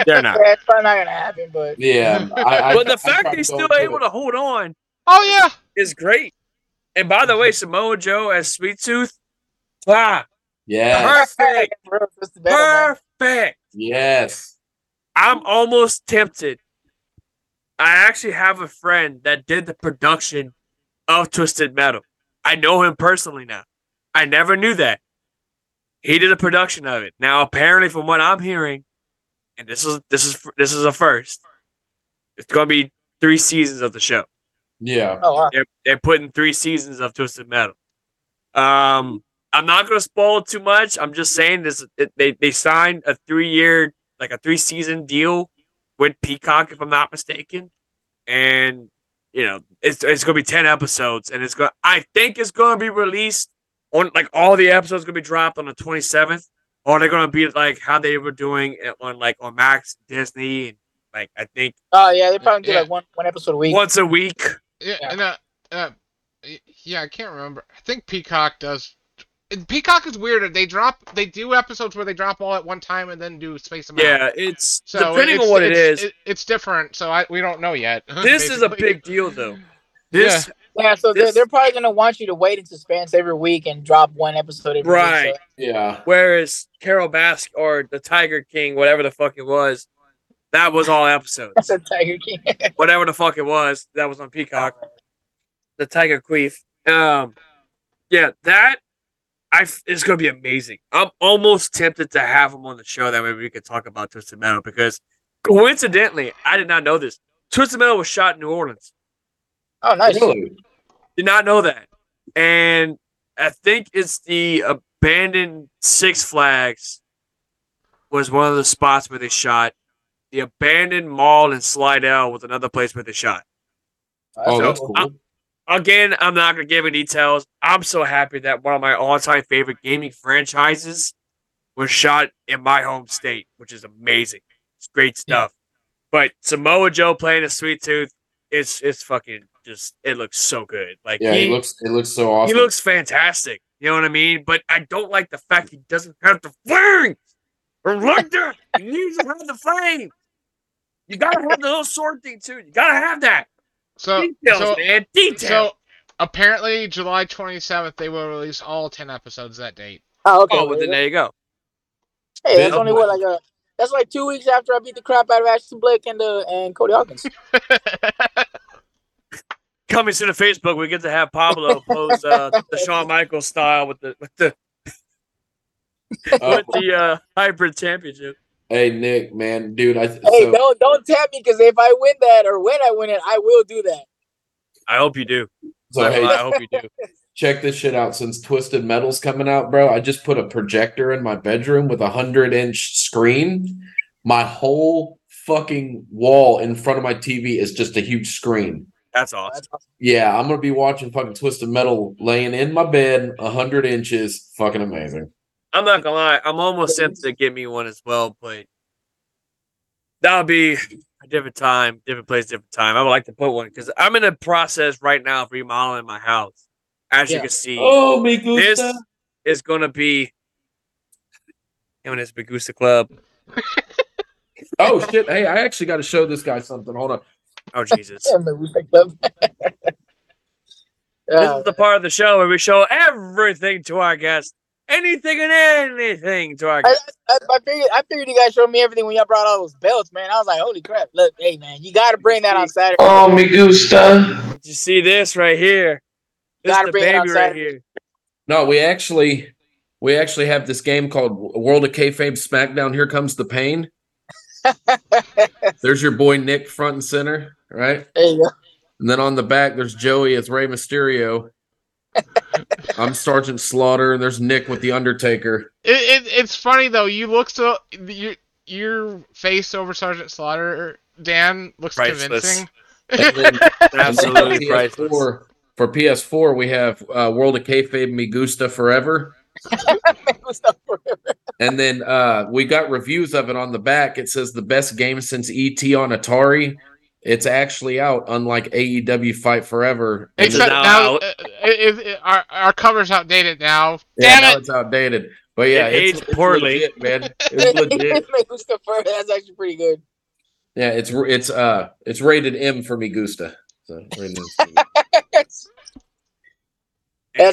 They're not. Yeah, it's probably not gonna happen, but Yeah. I, I, But the I fact tried they're still able it. to hold on oh yeah. is great. And by the way, Samoa Joe as Sweet Tooth, wow, Yes. perfect, Bro, it's the better, man. perfect. Yes. I'm almost tempted. I actually have a friend that did the production of Twisted Metal. I know him personally now. I never knew that. He did a production of it. Now, apparently, from what I'm hearing, and this is this is this is a first. It's going to be three seasons of the show. Yeah. Oh wow. They're, they're putting three seasons of Twisted Metal. Um, I'm not going to spoil too much. I'm just saying this. It, they they signed a three year, like a three season deal with Peacock, if I'm not mistaken, and you know it's it's going to be ten episodes, and it's going. I think it's going to be released on like all the episodes going to be dropped on the 27th, or they're going to be like how they were doing it on like on Max, Disney, and like I think Oh yeah, they probably do Yeah. like one one episode a week. once a week. Yeah, Yeah. and uh, uh, yeah, I can't remember. I think Peacock does. and Peacock is weird. They drop, they do episodes where they drop all at one time and then do space them out. Yeah, it's So depending it's- on what it it's, it- it's different. So I we don't know yet. this is a big deal, though. This yeah, so they're, they're probably gonna want you to wait in suspense every week and drop one episode every Right. week. Yeah. whereas Carole Baskin or the Tiger King, whatever the fuck it was, that was all episodes. That's a Tiger King. whatever the fuck it was, that was on Peacock. The Tiger Queef. Um, yeah, that I f- is going to be amazing. I'm almost tempted to have him on the show. That way we could talk about Twisted Metal because coincidentally, I did not know this. Twisted Metal was shot in New Orleans. oh, nice. Really? Did not know that. And I think it's the abandoned Six Flags was one of the spots where they shot. The abandoned mall in Slidell was another place where they shot. Oh, So- that's cool. I'm- again, I'm not gonna give any details. I'm so happy that one of my all-time favorite gaming franchises was shot in my home state, which is amazing. It's great stuff. But Samoa Joe playing a sweet tooth, it's it's fucking just it looks so good. Like Yeah, he, he looks it looks so awesome. he looks fantastic. You know what I mean? But I don't like the fact he doesn't have the flame. Or like that. He needs to have the flame. You gotta have the little sword thing too. You gotta have that. So, Details, so, man. Details. so apparently July 27th they will release all 10 episodes that date. Oh, okay. oh, well, then there you go. Hey, that's only what like a. That's like two weeks after I beat the crap out of Ashton Blake and uh, and Cody Hawkins. Coming to the Facebook, we get to have Pablo pose uh, the Shawn Michaels style with the with the Oh, with the uh, hybrid championship. Hey Nick, man, dude, I Hey, so, don't don't tap me because if I win that or when I win it, I will do that. I hope you do. so I, hey, I hope you do. check this shit out. Since Twisted Metal's coming out, bro, I just put a projector in my bedroom with a hundred inch screen. My whole fucking wall in front of my TV is just a huge screen. That's awesome. Yeah, I'm gonna be watching fucking Twisted Metal laying in my bed, a hundred inches, fucking amazing. I'm not gonna lie, I'm almost tempted to get me one as well, but that'll be a different time, different place, different time. I would like to put one because I'm in a process right now of remodeling my house. As you can see, Oh, me this is gonna be him and his Bagusta Club. Oh shit! Hey, I actually got to show this guy something. Hold on. Oh Jesus. Yeah, man, we picked up. This Uh, is the part of the show where we show everything to our guests. Anything and anything to our I, guests. I, I figured I figured you guys showed me everything when y'all brought all those belts, man. I was like, holy crap! Look, hey man, you got to bring that on Saturday. Oh, me gusta. Did you see this right here? This Gotta the bring it baby right here. No, we actually we actually have this game called World of Kayfabe SmackDown. Here comes the pain. There's your boy Nick front and center, right? There you go. And then on the back, there's Joey as Rey Mysterio. I'm Sergeant Slaughter, and there's Nick with the Undertaker. It, it, it's funny though. You look so your your face over Sergeant Slaughter, Dan looks Priceless. convincing. Then, Absolutely for priceless. PS4, for PS4, we have uh, World of Kayfabe Me Gusta Forever. And then uh, we got reviews of it on the back. It says the best game since ET on Atari. It's actually out, unlike AEW Fight Forever. And Except now now, out. uh, it, it, our our cover's outdated now. yeah, Damn now it! it's outdated. But yeah, It it's, aged it's poorly. legit, man. It's legit. That's actually pretty good. Yeah, it's it's uh it's rated M for me Gusta. So rated M. That's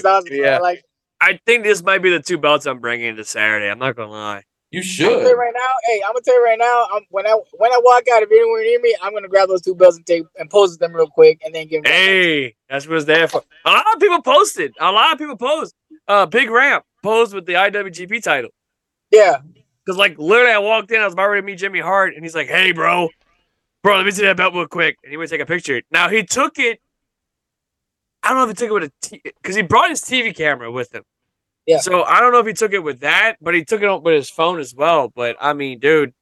awesome. Yeah. Yeah. Like I think this might be the two belts I'm bringing to Saturday. I'm not gonna lie. You I'm tell you should. right now, hey, I'm gonna tell you right now. I'm, when I when I walk out, if anywhere near me, I'm gonna grab those two belts and take and pose them real quick, and then give them. Hey, that's what it's there for. A lot of people posted. A lot of people posed. Uh, Big Ramp posed with the IWGP title. Yeah, Cause like literally, I walked in, I was about ready to meet Jimmy Hart, and he's like, "Hey, bro, bro, let me see that belt real quick." And he would take a picture. Now he took it. I don't know if he took it with a t because he brought his TV camera with him. Yeah. So I don't know if he took it with that, but he took it with his phone as well. But I mean, dude,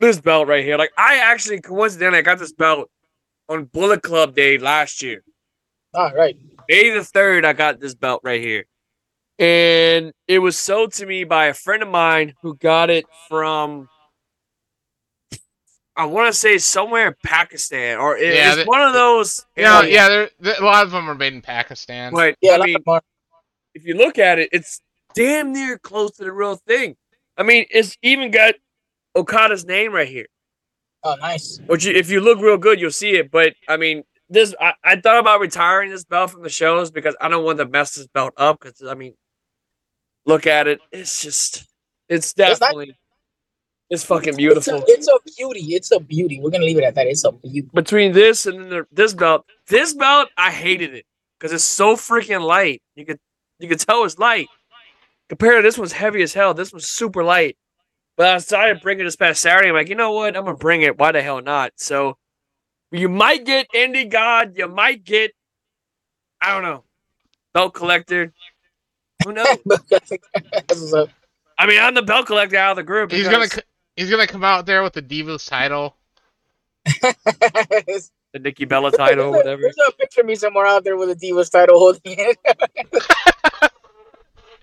this belt right here, like I actually coincidentally I got this belt on Bullet Club Day last year. all right. May the third, I got this belt right here, and it was sold to me by a friend of mine who got it from. I want to say somewhere in Pakistan, or it- Yeah, it's that- one of those. Yeah, areas. yeah. There, there- a lot of them are made in Pakistan. But Yeah, I mean, a mar- if you look at it, it's damn near close to the real thing. I mean, it's even got Okada's name right here. oh, nice. Which, if you look real good, you'll see it. But I mean, this I, I thought about retiring this belt from the shows because I don't want to mess this belt up. Because I mean, look at it. It's just, it's definitely, it's fucking It's beautiful. a, it's a beauty. It's a beauty. We're gonna leave it at that. It's a beauty. Between this and the, this belt, this belt, I hated it because it's so freaking light. You could, you can tell it's light. Compared to this one's heavy as hell. This one's super light. But I decided to bring it this past Saturday. I'm like, you know what? I'm gonna bring it. Why the hell not? So you might get Indie God. You might get, I don't know, belt collector. Who knows? That's what's up. I mean, I'm the belt collector out of the group. He's because- gonna he's gonna come out there with the Divas title. the Nikki Bella title or whatever. There's a picture of me somewhere out there with a Divas title holding it.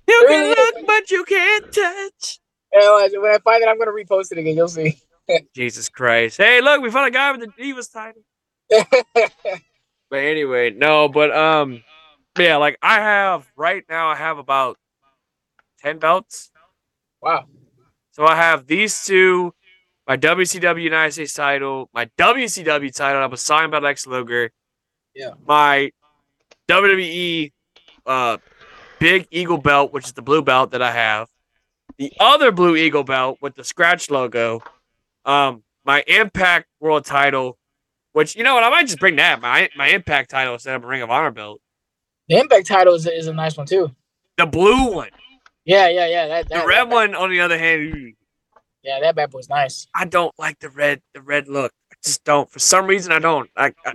You can look, but you can't touch. Yeah, when I find it, I'm gonna repost it again. You'll see. Jesus Christ! Hey, look, we found a guy with the Divas title. But anyway, no, but um, yeah, like I have right now, I have about ten belts. wow. So I have these two, my WCW United States title, my WCW title. I was signed by Lex Luger. Yeah. My WWE uh Big Eagle belt, which is the blue belt that I have. The other blue Eagle belt with the scratch logo. Um, my Impact World title, which you know what, I might just bring that my my Impact title instead of a Ring of Honor belt. The Impact title is, is a nice one too. The blue one. Yeah, yeah, yeah. That, that The red one, on the other hand, Yeah, that bad boy's nice. I don't like the red the red look. I just don't. For some reason, I don't. I, I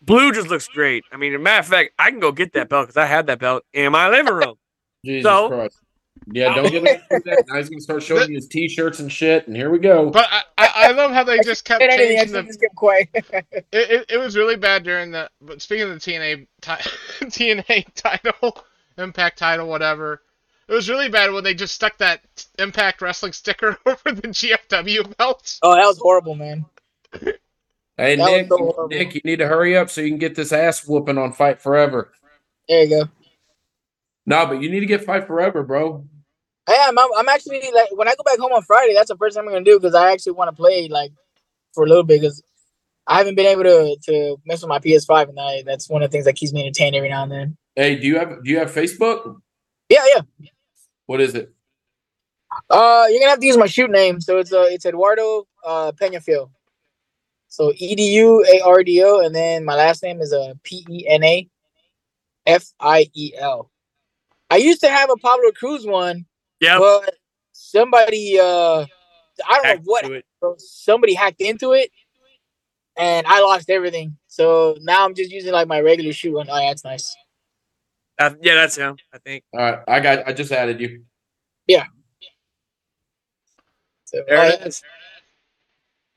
blue just looks great. I mean, as a matter of fact, I can go get that belt because I have that belt in my living room. Jesus So- Christ. Yeah, don't get him to do that. Now he's gonna start showing you his t-shirts and shit, and here we go. But I, I, I love how they just kept Said anything, I changing the. just quiet. It, it, it was really bad during the. But speaking of the TNA ti- TNA title, Impact title, whatever, it was really bad when they just stuck that Impact Wrestling sticker over the GFW belt. oh, that was horrible, man. Hey That Nick, so. Nick, you need to hurry up so you can get this ass whooping on Fight Forever. There you go. No, but you need to get Fight Forever, bro. I am. I'm, I'm actually like when I go back home on Friday. That's the first thing I'm gonna do because I actually want to play like for a little bit because I haven't been able to to mess with my PS5, and I, that's one of the things that keeps me entertained every now and then. Hey, do you have do you have Facebook? Yeah, yeah. What is it? Uh, you're gonna have to use my shoot name. So it's uh, it's Eduardo uh Penafiel. So E D U A R D O, and then my last name is uh P E N A F I E L. I used to have a Pablo Cruz one, Yeah, but somebody uh, I don't know what to it. bro, somebody hacked into it, and I lost everything. So now I'm just using like my regular shoe one. Oh, yeah, that's nice. Uh, yeah, that's him. I think. All right, I got I just added you. So, There it yeah. is.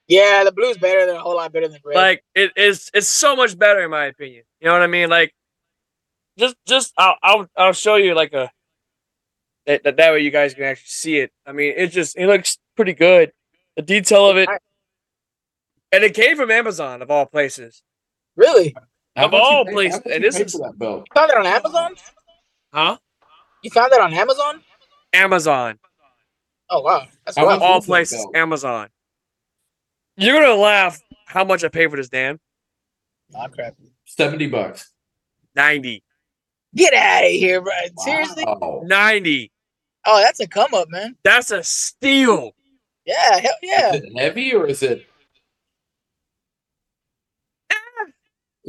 yeah, the blue's better than a whole lot better than red. Like it is. It's so much better in my opinion. You know what I mean? Like, just just I'll I'll I'll show you like a that that, that way you guys can actually see it. I mean, it just it looks pretty good. The detail of it, and it came from Amazon of all places. really, How Of all pay- places, and this is- that belt. you found it on Amazon. Huh? You found that on Amazon? Amazon. Oh wow, that's How wild. All places. Amazon. You're gonna laugh how much I paid for this, Dan. Aw, crap. Seventy bucks. 90. Get out of here, bro. Seriously? 90. Oh, that's a come up, man. That's a steal. Yeah, hell yeah. Is it heavy or is it?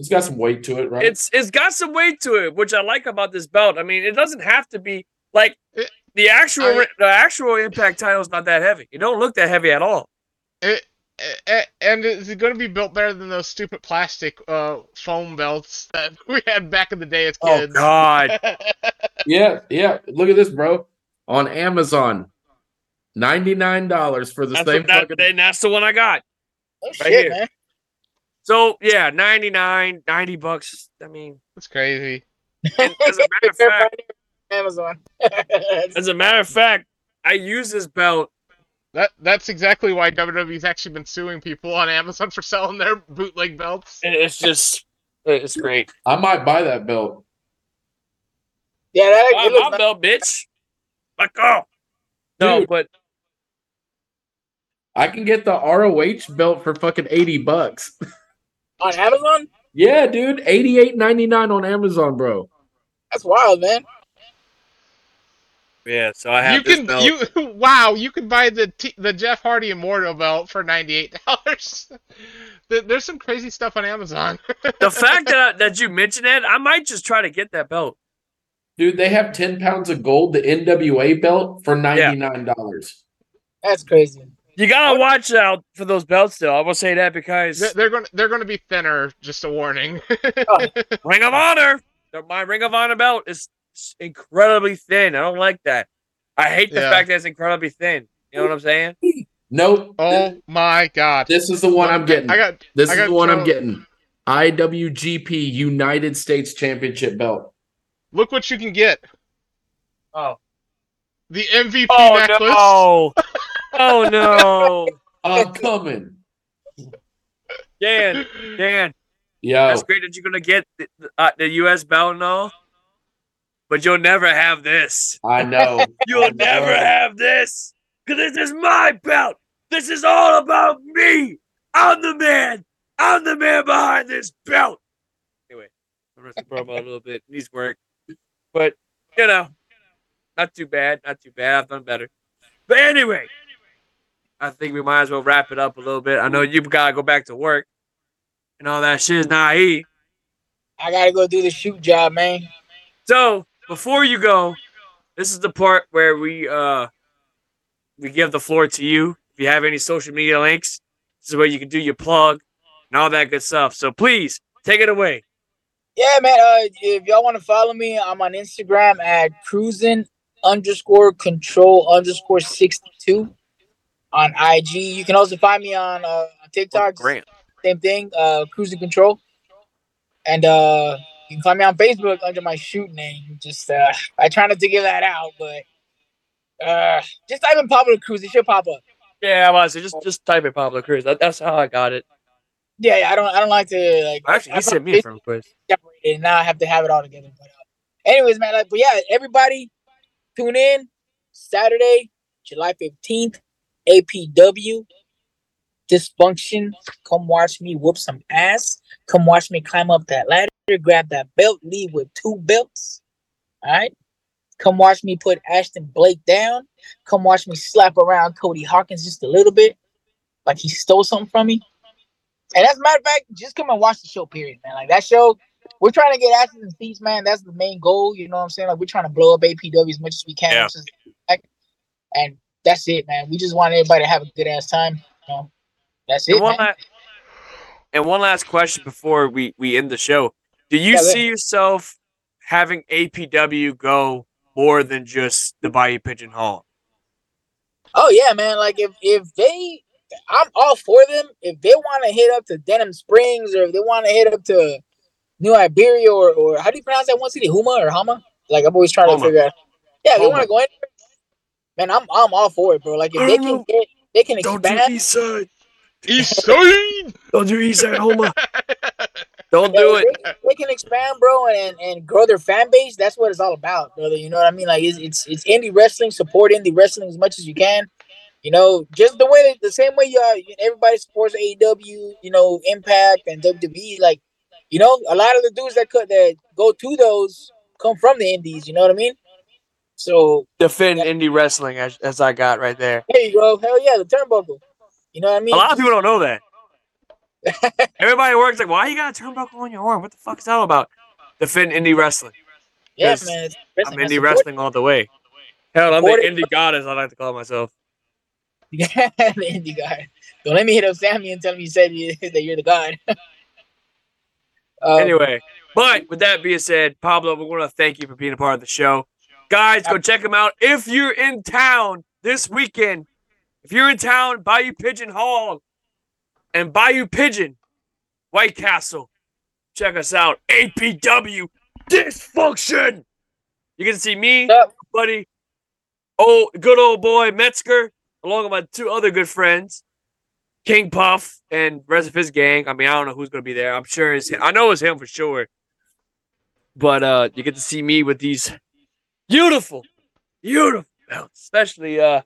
It's got some weight to it, right? It's it's got some weight to it, which I like about this belt. I mean, it doesn't have to be like It- the actual I- the actual impact title is not that heavy. It don't look that heavy at all. It, a- and is it going to be built better than those stupid plastic uh, foam belts that we had back in the day as kids. Oh kids? God. yeah, yeah. Look at this, bro. On Amazon, ninety nine dollars for the That's, same the, that, fucking. then that's the one I got. Oh Right shit, here. man. So yeah, 99, 90 bucks. I mean, That's crazy. and as a matter of fact, Amazon. as a matter of fact, I use this belt. That that's exactly why WWE's actually been suing people on Amazon for selling their bootleg belts. and It's just it's great. I might buy that belt. yeah, that Buy it my nice. belt, bitch. Let go. No, Dude. but I can get the ROH belt for fucking eighty bucks. on Amazon. yeah, dude, eighty eight ninety nine on Amazon, bro. That's wild, man. yeah. So I have You this can belt. you wow you can buy the T, the Jeff Hardy Immortal belt for ninety eight dollars. There's some crazy stuff on Amazon. the fact that that you mentioned it, I might just try to get that belt. Dude, they have ten pounds of gold, the NWA belt for ninety nine dollars. That's crazy. You gotta watch out for those belts, though. I will say that because They're- they're going they're going to be thinner. Just a warning. Oh, Ring of Honor, my Ring of Honor belt is incredibly thin. I don't like that. I hate the Yeah. fact that it's incredibly thin. You know what I'm saying? Nope. Oh my god. This is the one I'm getting. I got This I is the one I'm Joe- getting. IWGP United States Championship belt. Look what you can get. Oh. The MVP Oh necklace. no! Oh no! I'm coming. Dan, Dan, Yeah. that's great that you're gonna get the, uh, the U.S. belt and all, but you'll never have this. I know. You'll I know. never have this, cause this is my belt. This is all about me. I'm the man. I'm the man behind this belt. Anyway, I'm gonna promo a little bit. Needs work, but you know, not too bad. Not too bad. I've done better. But anyway, I think we might as well wrap it up a little bit. I know you've got to go back to work and all that shit is not easy. I gotta go do the shoot job, man. So before you go, this is the part where we uh we give the floor to you. If you have any social media links, this is where you can do your plug and all that good stuff. So please take it away. Yeah, man. Uh, if y'all want to follow me, I'm on Instagram at cruising underscore control underscore sixty two on IG. You can also find me on uh, TikTok. Grant. Same thing. Uh, cruising control. And uh, you can find me on Facebook under my shoot name. Just uh, I try not to give that out, but uh, just type in Pablo Cruz. It should pop up. Yeah, I was just just type in Pablo Cruz. That, that's how I got it. Yeah, yeah. I don't. I don't like to like. Actually, I he sent me a friend request. separated, and now I have to have it all together. But uh, anyways, man, like, but yeah, everybody tune in Saturday, July fifteenth, APW dysfunction. Come watch me whoop some ass. Come watch me climb up that ladder, grab that belt, leave with two belts. All right. Come watch me put Ashton Blake down. Come watch me slap around Cody Hawkins just a little bit, like he stole something from me. And as a matter of fact, just come and watch the show, period, man. Like that show, we're trying to get asses and seats, man. That's the main goal. You know what I'm saying? Like we're trying to blow up APW as much as we can. Yeah. and that's it, man. We just want everybody to have a good ass time. You know, that's it. And one, man. la- and one last question before we, we end the show. Do you Yeah, see yourself having APW go more than just the Bayou Pigeon Hall? Oh yeah, man. Like if if they, I'm all for them. If they want to hit up to Denham Springs or if they want to hit up to New Iberia or or how do you pronounce that one city, Huma or Hama? Like I'm always trying Houma. to figure out. Yeah, if they want to go in. Man, I'm I'm all for it, bro. Like if they can get, they can expand. Don't do. East Side. East Side. Don't do East Side Houma. Don't do it. They, they can expand, bro, and, and grow their fan base. That's what it's all about, brother. You know what I mean? Like it's it's, it's indie wrestling. Support indie wrestling as much as you can. You know, just the way the same way uh, you are. Everybody supports AEW. You know, Impact and WWE. Like, you know, a lot of the dudes that could that go to those come from the indies. You know what I mean? So Defend indie wrestling as, as I got right there. there you go. Hell yeah, the turnbuckle. You know what I mean? A lot of people don't know that. Everybody works like, why you got a turnbuckle on your arm? What the fuck is that all about? Defend indie wrestling. yeah, yes, man. It's I'm indie Support- wrestling all the way. Hell, I'm the Support it. indie goddess. I like to call myself. Yeah, the indie guy. Don't let me hit up Sammy and tell him you said you, that you're the god. Um, Anyway, but with that being said, Pablo, we want to thank you for being a part of the show. Guys, go check them out. If you're in town this weekend, if you're in town, Bayou Pigeon Hall and Bayou Pigeon, White Castle, check us out. APW Dysfunction. You get to see me, Yep. buddy, oh, good old boy Metzger, along with my two other good friends, King Puff and the rest of his gang. I mean, I don't know who's gonna be there. I'm sure it's him. I know it's him for sure. But uh you get to see me with these beautiful, beautiful especially uh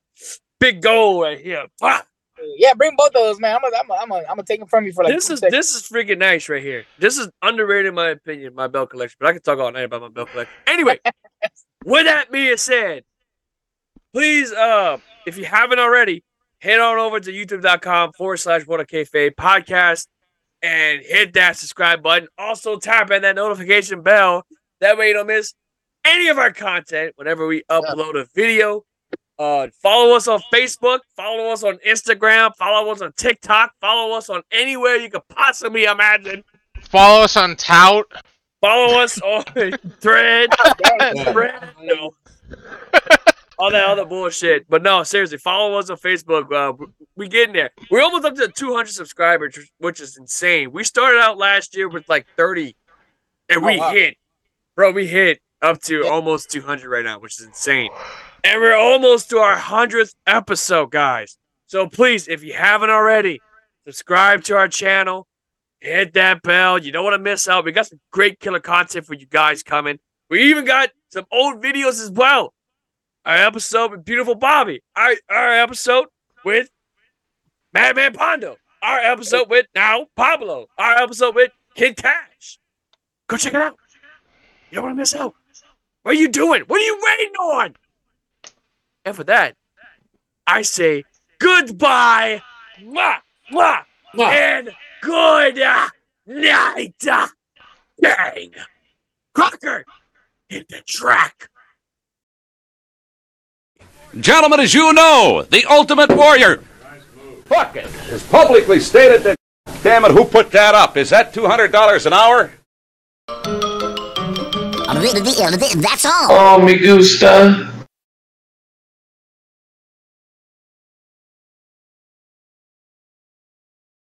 big gold right here. Wow. Yeah, bring both of those, man. I'm gonna, I'm gonna, I'm gonna, I'm gonna take them from you for like this two is seconds. this is freaking nice right here. This is underrated in my opinion, my belt collection. But I can talk all night about my belt collection. Anyway, with that being said, please, uh, if you haven't already, head on over to youtube.com forward slash world of kayfabe podcast and hit that subscribe button. Also tap in that notification bell. That way you don't miss any of our content whenever we upload a video. Uh, follow us on Facebook, follow us on Instagram, follow us on TikTok, follow us on anywhere you could possibly imagine. Follow us on Tout. Follow us on Thread. Thread, no. all that other bullshit. But no, seriously, follow us on Facebook. Uh, we- we getting there. We're almost up to 200 subscribers, which is insane. We started out last year with like 30, and we Oh, wow. hit, bro, we hit up to almost 200 right now, which is insane. And we're almost to our 100th episode, guys. So please, if you haven't already, subscribe to our channel, hit that bell. You don't want to miss out. We got some great killer content for you guys coming. We even got some old videos as well. Our episode with Beautiful Bobby. Our, our episode with Madman Pondo. Our episode with now Pablo. Our episode with Kid Cash. Go check it out. You don't want to miss out. What are you doing? What are you waiting on? And for that, I say goodbye. Mwah, mwah, Mwah. and good uh, night. uh, Bang. Crocker, hit the track. Gentlemen, as you know, the Ultimate Warrior. Fuck it. It's publicly stated that. Damn it, who put that up? Is that $200 an hour? That's all. Oh, me gusta.